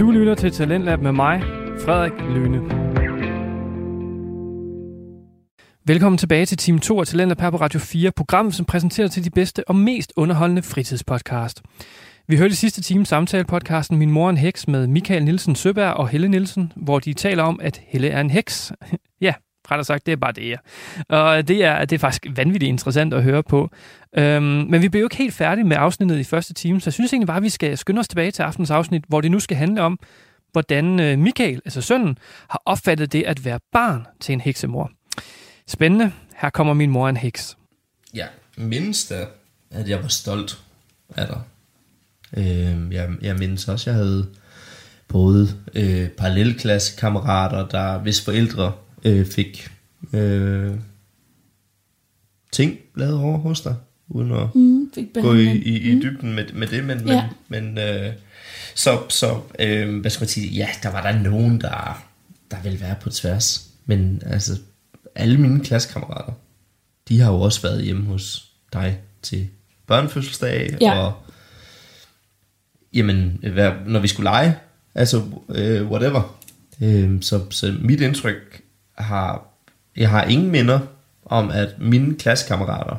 Du lytter til Talentlab med mig, Frederik Lyne. Velkommen tilbage til Team 2 af Talentlab her på Radio 4, programmet som præsenterer til de bedste og mest underholdende fritidspodcast. Vi hørte i sidste time samtale-podcasten Min mor er en heks med Michael Nielsen Søberg og Helle Nielsen, hvor de taler om, at Helle er en heks. ja, rettere sagt, det er bare det, ja. Og det er, det er faktisk vanvittigt interessant at høre på. Øhm, men vi blev jo ikke helt færdige med afsnittet i første time, så jeg synes egentlig bare, at vi skal skynde os tilbage til aftens afsnit, hvor det nu skal handle om, hvordan øh, Michael, altså sønnen, har opfattet det at være barn til en heksemor. Spændende. Her kommer min mor en heks. Jeg mindes da, at jeg var stolt af dig. Øh, jeg, jeg mindes også, at jeg havde både øh, parallelklassekammerater, der hvis forældre øh, fik øh, ting lavet over hos dig, uden at Mm, fik gå i, i, i dybden med, med det, men, Ja. men, men øh, så, så øh, hvad skal man sige, ja, der var der nogen, der, der ville være på tværs, men altså, alle mine klassekammerater, de har jo også været hjemme hos dig til børnefødselsdag, Ja. og jamen, hvad, når vi skulle lege, altså øh, whatever. Øh, så, så mit indtryk har, jeg har ingen minder om, at mine klassekammerater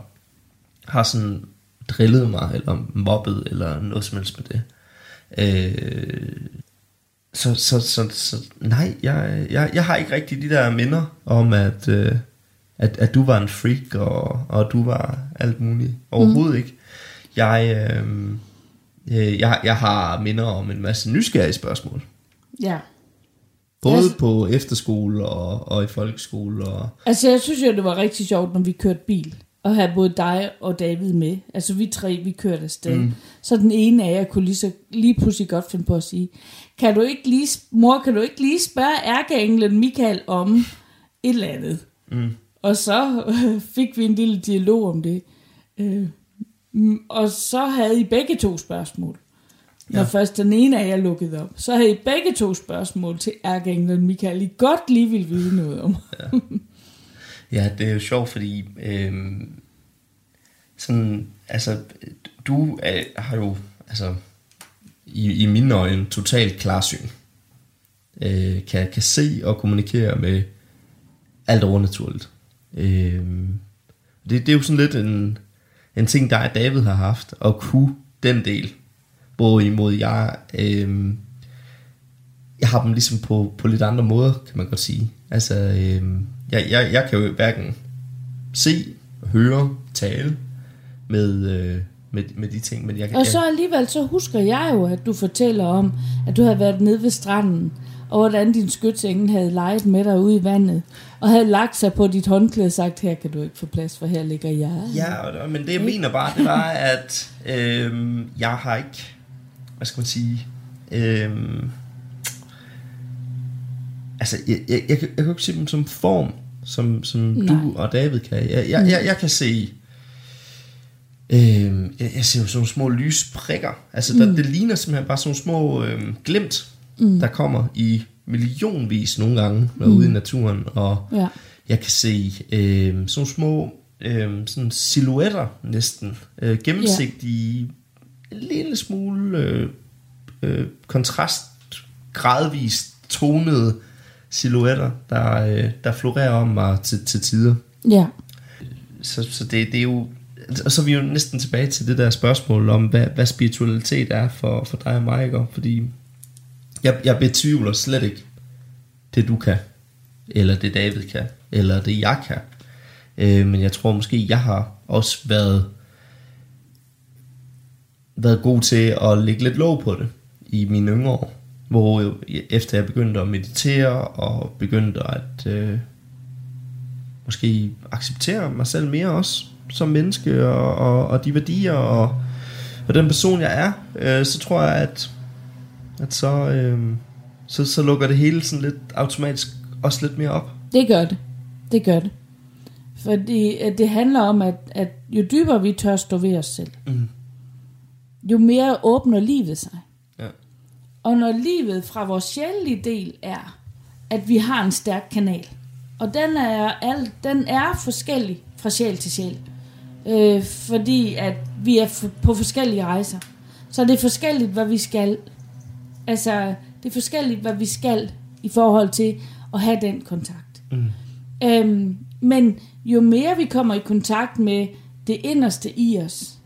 har sådan drillet mig, eller mobbet, eller noget som helst med det. Øh, så, så, så, så nej, jeg, jeg, jeg har ikke rigtig de der minder om, at, øh, at, at du var en freak, og, og du var alt muligt. Overhovedet mm. ikke. Jeg, øh, jeg, jeg har minder om en masse nysgerrige spørgsmål. Ja. Både Altså- på efterskole og, og i folkeskole. Og, Altså, jeg synes jo, det var rigtig sjovt, når vi kørte bil, og have både dig og David med. Altså, vi tre, vi kørte afsted. Mm. Så den ene af jer kunne lige, så, lige pludselig godt finde på at sige, kan du ikke lige, mor, kan du ikke lige spørge ærkeenglen Michael om et eller andet? Mm. Og så øh, fik vi en lille dialog om det. Øh, mm, og så havde I begge to spørgsmål. Når Ja. først den ene af jer lukkede op, så havde I begge to spørgsmål til ærkeenglen Michael, I godt lige ville vide noget om. Ja, det er jo sjovt, fordi øhm, sådan, altså, du er, har jo, altså, i, i mine øjne, totalt klarsyn. Øh, kan, kan se og kommunikere med alt overnaturligt. Øhm, det, det er jo sådan lidt en, en ting, der er David har haft, at kunne den del. Hvorimod jeg, øhm, jeg har dem ligesom på, på lidt andre måder, kan man godt sige. Altså, øhm, jeg, jeg, jeg kan jo hverken se, høre, tale med, øh, med, med de ting, men jeg kan... Og så alligevel, så husker jeg jo, at du fortæller om, at du havde været nede ved stranden, og hvordan din skytsengel havde leget med dig ude i vandet, og havde lagt sig på dit håndklæde og sagt, her kan du ikke få plads, for her ligger jeg. Ja, men det jeg mener bare, det var, at øhm, jeg har ikke, hvad skal man sige, øhm, altså, jeg, jeg, jeg, jeg kan jo ikke se dem som form, som, som Nej. du og David kan. Jeg, jeg, jeg, jeg kan se, øhm, jeg, jeg ser jo sådan nogle små lysprikker, altså der, det ligner simpelthen bare sådan nogle små øhm, glimt, mm. der kommer i millionvis nogle gange, når mm. ude i naturen, og Ja. jeg kan se øh, sådan små øh, sådan silhuetter næsten. Øh, gennemsigtige, en lille smule øh, øh, kontrast, gradvist tonede silhuetter, der, øh, der florerer om mig til, til tider. Ja. Så, så det, det er jo... Og så er vi jo næsten tilbage til det der spørgsmål om, hvad, hvad spiritualitet er for, for dig og mig, ikke? Fordi jeg, jeg betvivler slet ikke det, du kan, eller det David kan, eller det jeg kan. Øh, men jeg tror måske, jeg har også været, været god til at lægge lidt låg på det i mine yngre år. Hvor efter jeg begyndte at meditere og begyndte at øh, måske acceptere mig selv mere også som menneske og, og, og de værdier og, og den person jeg er, øh, så tror jeg, at, at så, øh, så, så lukker det hele sådan lidt automatisk også lidt mere op. Det gør det. Det gør det. Fordi det handler om, at, at jo dybere vi tør stå ved os selv, Mm. Jo mere åbner livet sig. Ja. Og når livet fra vores sjælelige del er, at vi har en stærk kanal, og den er, al, den er forskellig fra sjæl til sjæl, øh, fordi at vi er på forskellige rejser. Så det er forskelligt, hvad vi skal. Altså, Det er forskelligt, hvad vi skal i forhold til at have den kontakt. Mm. Øhm, men jo mere vi kommer i kontakt med det inderste i os,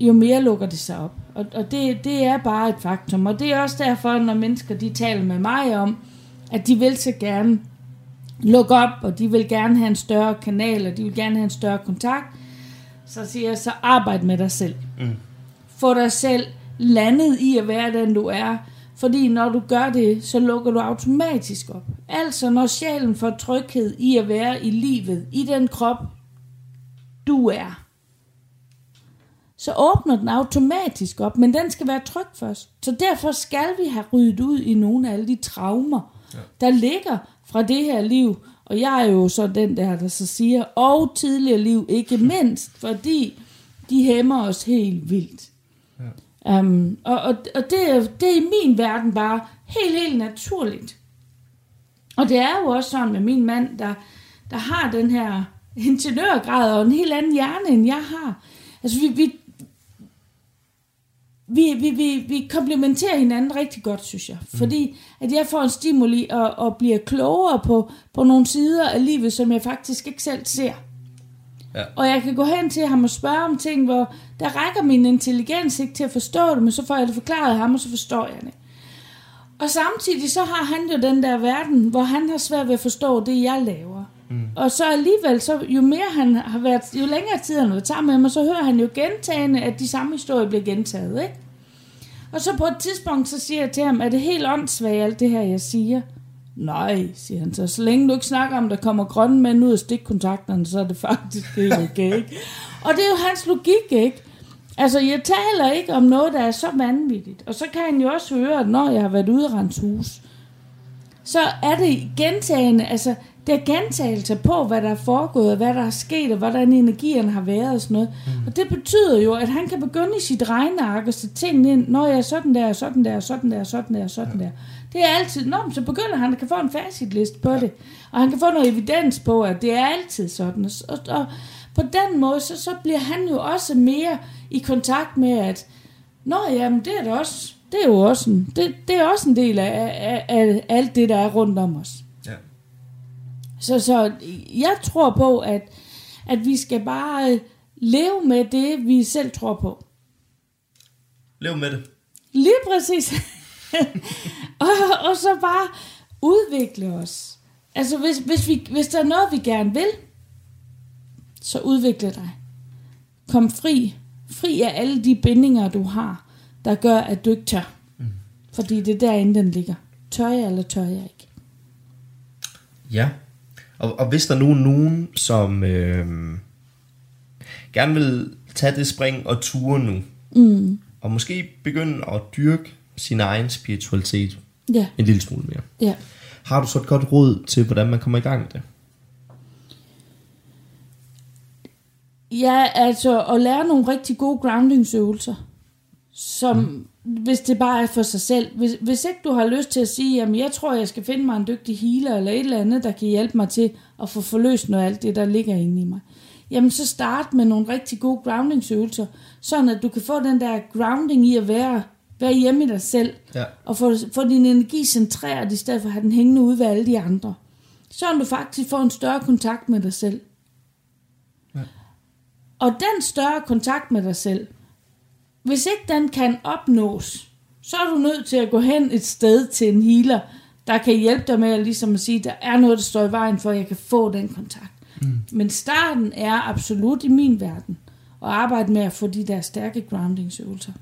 jo mere lukker det sig op. Og, og det, det er bare et faktum. Og det er også derfor, når mennesker de taler med mig om, at de vil så gerne lukke op, og de vil gerne have en større kanal, og de vil gerne have en større kontakt, så siger jeg, så arbejd med dig selv. Mm. Få dig selv landet i at være den, du er. Fordi når du gør det, så lukker du automatisk op. Altså når sjælen får tryghed i at være i livet, i den krop, du er, så åbner den automatisk op, men den skal være tryg først. Så derfor skal vi have ryddet ud i nogle af alle de traumer, ja. der ligger fra det her liv. Og jeg er jo så den der, der så siger, og tidligere liv ikke mindst, fordi de hæmmer os helt vildt. Ja. Um, og og, og det, det er i min verden bare helt, helt naturligt. Og det er jo også sådan med min mand, der, der har den her ingeniørgrad og en helt anden hjerne, end jeg har. Altså, vi, vi, vi, vi, vi, vi komplementerer hinanden rigtig godt, synes jeg. Mm. Fordi at jeg får en stimuli og, og bliver klogere på, på nogle sider af livet, som jeg faktisk ikke selv ser. Ja. Og jeg kan gå hen til ham og spørge om ting, hvor der rækker min intelligens ikke til at forstå det, men så får jeg det forklaret af ham, og så forstår jeg det. Og samtidig så har han jo den der verden, hvor han har svært ved at forstå det, jeg laver. Mm. Og så alligevel, så jo mere han har været, jo længere tid han har været sammen med mig, så hører han jo gentagende, at de samme historier bliver gentaget, ikke? Og så på et tidspunkt, så siger jeg til ham, er det helt åndssvagt, alt det her, jeg siger? Nej, siger han så. Så længe du ikke snakker om, der kommer grønne mænd ud af stikkontakterne, så er det faktisk helt okay, ikke? Og det er jo hans logik, ikke? Altså, jeg taler ikke om noget, der er så vanvittigt. Og så kan han jo også høre, at når jeg har været ude af hus, så er det gentagende, altså, det er gentagelser på, hvad der er foregået, hvad der er sket, og hvordan energien har været og sådan noget. Mm. Og det betyder jo, at han kan begynde i sit regneark og sætte tingene ind, når jeg er sådan der, sådan der, sådan der, sådan der, sådan der. Det er altid, nå, så begynder han, at kan få en facitliste på det, og han kan få noget evidens på, at det er altid sådan. Og, og, og på den måde, så, så bliver han jo også mere i kontakt med, at nå, jamen, det er det også, det er jo også en, det, det er også en del af, af, af alt det, der er rundt om os. Så, så jeg tror på, at, at vi skal bare leve med det, vi selv tror på. Lev med det. Lige præcis. og, og så bare udvikle os. Altså, hvis, hvis, vi, hvis der er noget, vi gerne vil, så udvikle dig. Kom fri. Fri af alle de bindinger, du har, der gør, at du ikke tør. Mm. Fordi det er derinde, den ligger. Tør jeg, eller tør jeg ikke? Ja, og, og hvis der nu er nogen, som øh, gerne vil tage det spring og ture nu, mm. og måske begynde at dyrke sin egen spiritualitet ja. en lille smule mere. Ja. Har du så et godt råd til, hvordan man kommer i gang med det? Ja, altså at lære nogle rigtig gode groundingsøvelser, som mm hvis det bare er for sig selv. Hvis, hvis ikke du har lyst til at sige, at jeg tror, jeg skal finde mig en dygtig healer eller et eller andet, der kan hjælpe mig til at få forløst noget af alt det, der ligger inde i mig. Jamen så start med nogle rigtig gode groundingsøvelser, sådan at du kan få den der grounding i at være, være hjemme i dig selv, ja. og få, få din energi centreret, i stedet for at have den hængende ude ved alle de andre. Så du faktisk får en større kontakt med dig selv. Ja. Og den større kontakt med dig selv, hvis ikke den kan opnås, så er du nødt til at gå hen et sted til en healer, der kan hjælpe dig med at, ligesom at sige, der er noget, der står i vejen for, at jeg kan få den kontakt. Mm. Men starten er absolut i min verden at arbejde med at få de der stærke groundingsøvelser.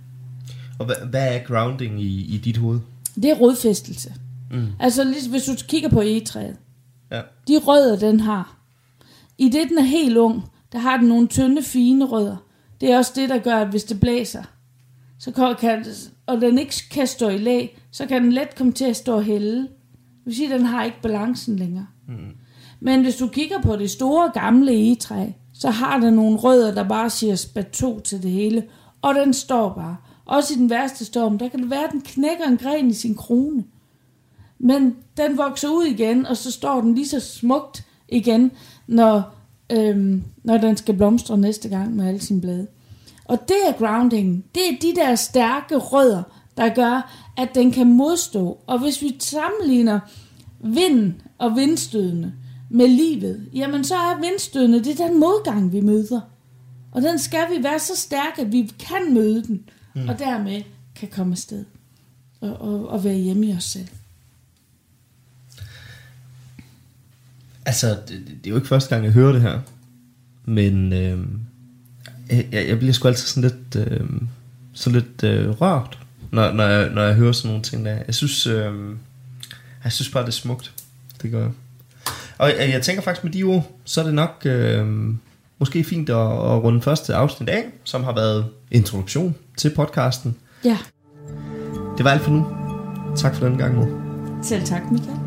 Og hvad, hvad er grounding i, i dit hoved? Det er rodfæstelse. Mm. Altså ligesom hvis du kigger på egetræet. Ja. De rødder, den har. I det, den er helt ung, der har den nogle tynde, fine rødder. Det er også det, der gør, at hvis det blæser, så kan, og den ikke kan stå i lag, så kan den let komme til at stå og hælde. Det vil sige, at den har ikke balancen længere. Mm. Men hvis du kigger på det store gamle egetræ, så har den nogle rødder, der bare siger spato til det hele, og den står bare. Også i den værste storm, der kan det være, at den knækker en gren i sin krone. Men den vokser ud igen, og så står den lige så smukt igen, når øhm, når den skal blomstre næste gang med alle sine blade. Og det er grounding. Det er de der stærke rødder, der gør, at den kan modstå. Og hvis vi sammenligner vind og vindstødene med livet, jamen så er vindstødene, det er den modgang, vi møder. Og den skal vi være så stærke, at vi kan møde den, mm. og dermed kan komme afsted og, og, og være hjemme i os selv. Altså, det, det er jo ikke første gang, jeg hører det her. Men øh, jeg, jeg bliver sgu altid sådan lidt, øh, sådan lidt øh, rørt, når, når, jeg, når jeg hører sådan nogle ting der. Jeg synes, øh, jeg synes bare, det er smukt. Det gør jeg. Og jeg, jeg tænker faktisk med de ord, så er det nok øh, måske fint at, at runde første afsnit af, som har været introduktion til podcasten. Ja, Det var alt for nu. Tak for den gang nu. selv tak, Michael.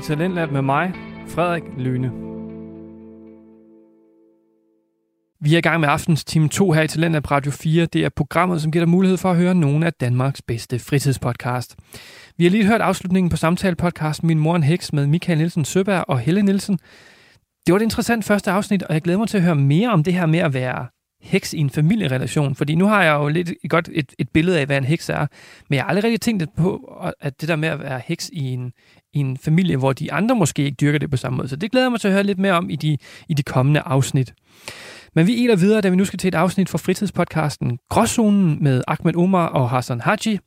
Til Talentlab med mig, Frederik Lyne. Vi er i gang med aftens time 2 her i Talentlab Radio 4. Det er programmet, som giver dig mulighed for at høre nogle af Danmarks bedste fritidspodcast. Vi har lige hørt afslutningen på samtalepodcasten Min mor en heks med Michael Nielsen Søberg og Helle Nielsen. Det var et interessant første afsnit, og jeg glæder mig til at høre mere om det her med at være heks i en familierelation. Fordi nu har jeg jo lidt godt et, et billede af, hvad en heks er. Men jeg har aldrig rigtig tænkt på, at det der med at være heks i en, i en familie, hvor de andre måske ikke dyrker det på samme måde. Så det glæder jeg mig til at høre lidt mere om i de, i de kommende afsnit. Men vi eler videre, da vi nu skal til et afsnit fra fritidspodcasten Gråzonen med Ahmed Omar og Hassan Haji.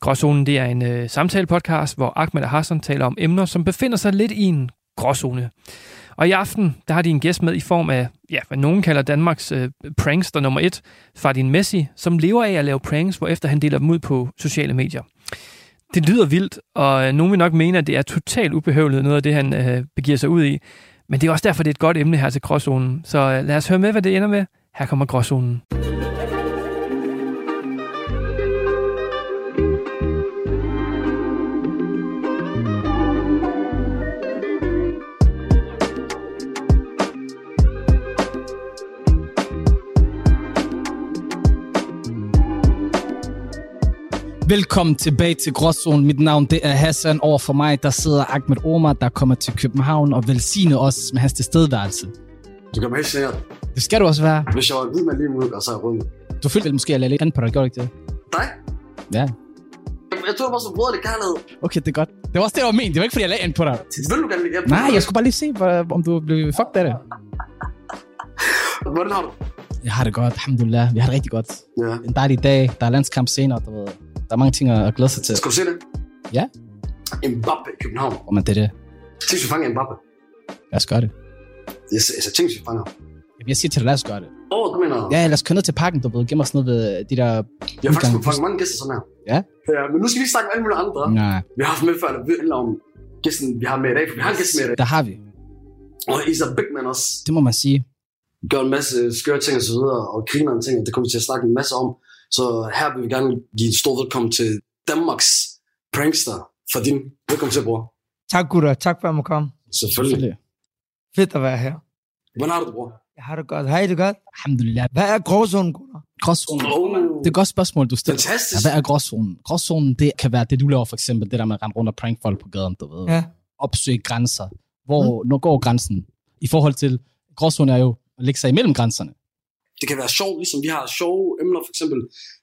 Gråzonen det er en øh, samtalepodcast, hvor Ahmed og Hassan taler om emner, som befinder sig lidt i en gråzone. Og i aften, der har de en gæst med i form af, ja, hvad nogen kalder Danmarks øh, prankster nummer et, Fardin Messi, som lever af at lave pranks, hvorefter han deler dem ud på sociale medier. Det lyder vildt, og øh, nogen vil nok mene, at det er totalt ubehøvlet noget af det, han øh, begiver sig ud i. Men det er også derfor, det er et godt emne her til Gråzonen. Så øh, lad os høre med, hvad det ender med. Her kommer Gråzonen. Velkommen tilbage til Gråzonen. Mit navn det er Hassan. Over for mig der sidder Ahmed Omar, der kommer til København og velsigner os med hans tilstedeværelse. Du kan helt sikkert. Det skal du også være. Hvis jeg var hvid mand lige nu, og så er jeg rundt. Du følte vel måske at lade lidt an på dig, gjorde ikke det? Dig? Ja. Jeg tror bare så brød det kærlighed. Okay, det er godt. Det var også det, jeg var ment. Det var ikke, fordi jeg lagde an på dig. Vil du gerne lige Nej, jeg skulle bare lige se, om du blev fucked af det. Hvordan har du? Jeg har det godt, alhamdulillah. Vi har det rigtig godt. Ja. En dejlig dag. Der er landskamp senere, du ved. Der er mange ting at glæde sig til. Skal du se det? Ja. Mbappe i København. Og man det er det. Tænk, vi fanger Mbappe. Lad os gøre det. Jeg, jeg tænk, vi fanger Jeg siger til dig, lad os gøre det. Åh, oh, du mener... Ja, lad os køre ned til parken, du ved. Gemme os ned ved de der... Jeg har faktisk fået mange gæster sådan her. Ja? ja. Men nu skal vi ikke snakke om alle mulige andre. Nej, Vi har haft med før, der handler om gæsten, vi har med i dag. For vi har en gæst med i dag. der har vi. Og Isa Bigman også Det må man sige. gør en masse skøre ting og så videre, og griner ting, og det kommer vi til at snakke en masse om. Så her vil vi gerne give en stor velkommen til Danmarks prankster for din. Velkommen til, bror. Tak gutter, tak for at jeg må komme. Selvfølgelig. Fedt at være her. Hvordan har du det, bror? Jeg har det godt. Har I det godt? Alhamdulillah. Hvad er gråzonen, gutter? Gråzonen. Oh, Det er et godt spørgsmål, du stiller. fantastisk. Ja, hvad er gråzonen? Gråzonen, det kan være det, du laver for eksempel, det der med at rende rundt og prank folk på gaden, du ved. Ja. Opsøge grænser. Hvor, mm. når går grænsen? I forhold til, gråzonen er jo at lægge sig imellem grænserne. Det kan være sjovt, ligesom vi har sjove emner, for eksempel.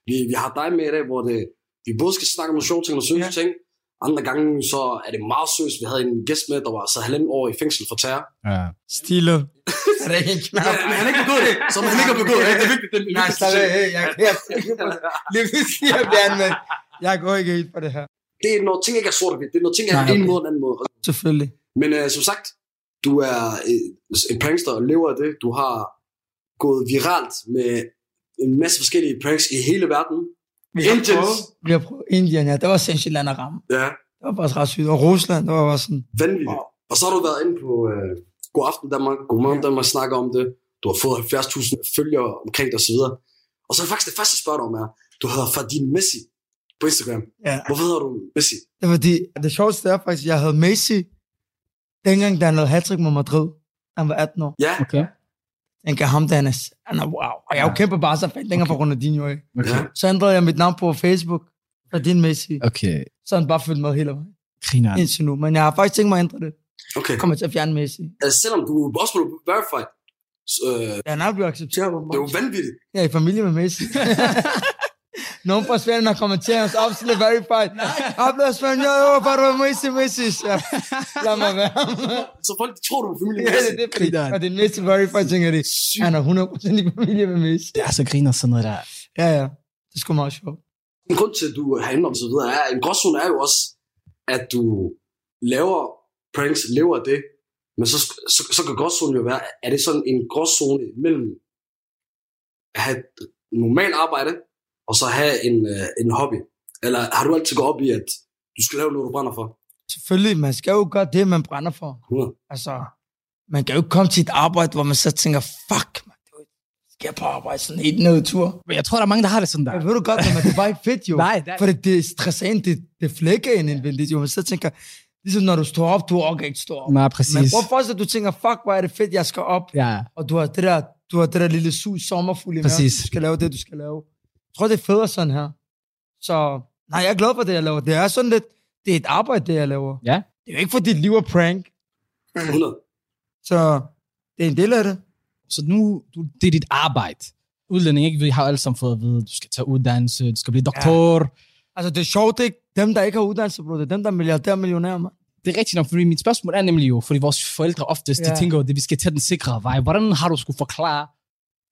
Vi, vi har dig med i dag, hvor det, vi både skal snakke om nogle sjove ting og seriøse Ja. ting. Andre gange, så er det meget seriøst. Vi havde en gæst med, der var så halvanden år i fængsel for terror. Ja. Stilo. er det ikke knap? Ja, men han har ikke begået det, som han ikke har begået. Det er vigtigt. Det er Nej, slap af. Jeg, jeg, jeg, jeg. Jeg går ikke helt på det her. Det er, når ting ikke er sort og hvidt. Det er, når ting er Nej, på en okay. måde og en anden måde. Selvfølgelig. Men uh, som sagt, du er uh, en prankster og lever af det. Du har gået viralt med en masse forskellige pranks i hele verden. Vi har Indians. prøvet, vi har prøvet Indien, ja. Det var sindssygt land at ramme. Ja, Det var faktisk ret sygt. Og Rusland, det var bare sådan. vanvittigt. Og så har du været inde på uh, God Aften Danmark, God Morgen Danmark, snakker om det. Du har fået 70.000 følgere omkring det osv. Og så er faktisk det første, jeg spørger dig om er, du hedder Fadin Messi på Instagram. Ja. Hvorfor hedder du Messi? Det er fordi, det sjoveste er faktisk, jeg havde Messi, dengang da han lavede hat mod Madrid. Han var 18 år. Ja, Okay. Jeg tænker, ham der, han er, han er wow. Og jeg er jo kæmpe Barca-fan, dengang fra Ronaldinho af. ja. Så ændrede jeg mit navn på Facebook, for din Messi. Okay. Så han bare fulgt med hele vejen. Griner. Indtil nu. Men jeg har faktisk tænkt mig at ændre det. Okay. Jeg kommer til at fjerne Messi. Altså, selvom du også blev verified, så, øh, det Ja, han er blevet accepteret. er jo vanvittigt. Jeg er i familie med Messi. Nogen fra Spanien har kommenteret hans opslag verified. Hablo español, para Messi, Messi. Mig være. Så folk de tror, du er familie med ja, Messi. det er det, fordi, og det er Messi verified, tænker de. Han er 100% i familie med Messi. Det er så griner sådan noget der. Ja, ja. Det er sgu meget sjovt. En grund til, at du har ændret og så videre, er, en gråzone er jo også, at du laver pranks, lever af det, men så, så, så kan gråzonen jo være, er det sådan en gråzone mellem at have normalt arbejde, og så have en, øh, en hobby? Eller har du altid gået op i, at du skal lave noget, du brænder for? Selvfølgelig, man skal jo gøre det, man brænder for. 100. Altså, man kan jo ikke komme til et arbejde, hvor man så tænker, fuck, man, skal jeg på arbejde sådan helt ned tur. Men jeg tror, der er mange, der har det sådan der. Jeg ved du godt, men det er bare ikke fedt, jo. Nej, det er- For det, stresser ind, det, det flækker ind indvendigt, jo. Men så tænker ligesom når du står op, du orker ikke stå op. Nej, Men præcis. prøv at forestille dig, at du tænker, fuck, hvor er det fedt, jeg skal op. Ja, Og du har det der, du har det der lille sus sommerfuld i maven. Du skal lave det, du skal lave. Tror, det er federe sådan her. Så nej, jeg er glad for det, jeg laver. Det er sådan lidt, det er et arbejde, det jeg laver. Ja. Det er jo ikke for dit liv er prank. 100. Så det er en del af det. så nu, du, det er dit arbejde. Udlænding, ikke? Vi har alle sammen fået at vide, du skal tage uddannelse, du skal blive doktor. Ja. Altså, det er sjovt, det er ikke dem, der ikke har uddannelse, bro. Det er dem, der er milliardær og millionærer, man. Det er rigtigt nok, fordi mit spørgsmål er nemlig jo, fordi vores forældre oftest. Ja. de tænker jo, at vi skal tage den sikre vej. Hvordan har du skulle forklare,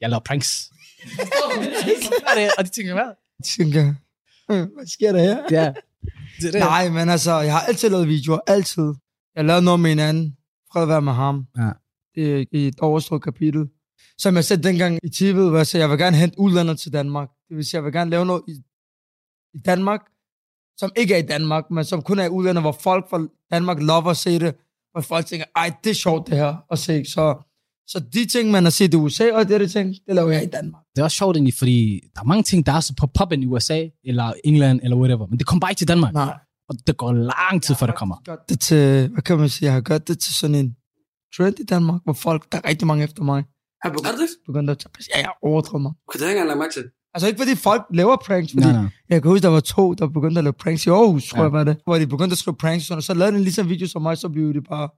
jeg laver pranks? Hvad er det? Og de tænker, hvad? Jeg tænker, "Øh, hvad sker der her? Ja. Det er det. Nej, men altså, jeg har altid lavet videoer. Altid. Jeg lavet noget med en anden. Fred være med ham. Ja. Det er i et overstået kapitel. Som jeg sagde dengang i TV, hvor jeg sagde, jeg vil gerne hente udlandet til Danmark. Det vil sige, jeg vil gerne lave noget i, i Danmark, som ikke er i Danmark, men som kun er i udlandet, hvor folk fra Danmark lover at se det, hvor folk tænker, ej, det er sjovt det her at se. Så, så de ting, man har set i USA, og det er de ting, det laver jeg i Danmark. Det er også sjovt egentlig, fordi der er mange ting, der er så på poppen i USA, eller England, eller whatever, men det kommer bare ikke til Danmark. Nej. Og det går lang tid, før det kommer. Jeg har gjort det til, hvad kan man sige, jeg har gjort det til sådan en trend i Danmark, hvor folk, der er rigtig mange efter mig, Er det det? begyndte at tage. Ja, jeg overdrev mig. Okay, det har jeg ikke engang lagt mærke til. Altså ikke fordi folk laver pranks, fordi Nej, nej. jeg kan huske, der var to, der begyndte at lave pranks i Aarhus, tror Ja. jeg var det. Hvor de begyndte at skrive pranks, og så lavede de ligesom video som mig, så blev det bare...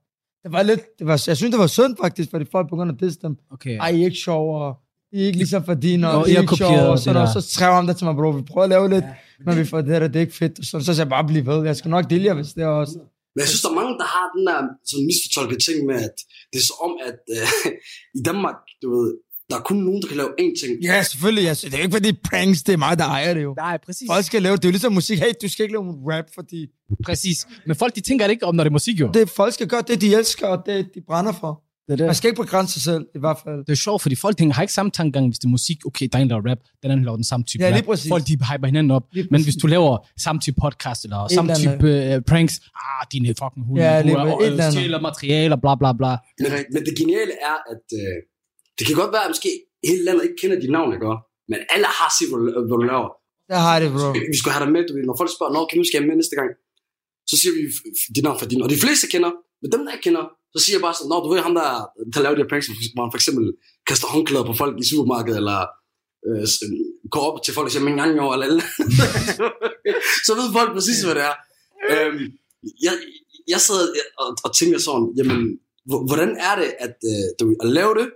Det var lidt, det var, jeg synes, det var synd faktisk, fordi folk begyndte at disse dem. Okay. Ej, I er ikke sjov, og I er ikke ligesom for dine, Nå, og I er ikke sjov, kopieret og det sådan, og der. så skrev han der til mig, bro, vi prøver at lave lidt, men vi får det der, det er ikke fedt. Og så sagde jeg bare, bliv ved, jeg skal nok dele jer, hvis det er også. Men jeg synes, der er mange, der har den der sådan misfortolkede ting med, at det er så om, at øh, i Danmark, du ved, der er kun nogen, der kan lave én ting. Ja, selvfølgelig. Jeg, det er ikke fordi pranks, det er mig, der ejer det jo. Nej, præcis. Folk skal lave, det er jo ligesom musik. Hey, du skal ikke lave rap, fordi Præcis. Men folk, de tænker det ikke om, når det er musik, jo. det, folk skal gøre det, de elsker, og det, de brænder for. Det er det. Man skal ikke begrænse sig selv, i hvert fald. Det er sjovt, fordi folk tænker, har ikke samme tankegang, hvis det er musik. Okay, der er en, der rap, den anden laver den samme type Ja, lige rap. præcis. Folk, de hyper hinanden op. Men hvis du laver samme type podcast, eller samme eller type uh, pranks, ah, dine fucking hunde, Ja, lige du præcis. Et eller er, andet. stjæler materialer, bla bla bla. Men, men det geniale er, at øh, det kan godt være, at måske hele landet ikke kender dit navn, ikke? også? Men alle har set, hvad du, hvad du laver. Der har det, bro. Vi, skal have dig med, du ved, når folk spørger, Nå, kan du skal jeg med næste gang? Så siger vi det f- navn for din. Og de fleste kender, men dem, der ikke kender, så siger jeg bare sådan, Nå, du ved ham, der, der laver de her pranks, hvor han for eksempel kaster håndklæder på folk i supermarkedet, eller øh, går op til folk og siger, men gang over, eller Så ved folk præcis, hvad det er. Øhm, jeg, jeg sad og, og tænker sådan, jamen, hvordan er det at, øh, du, at lave det,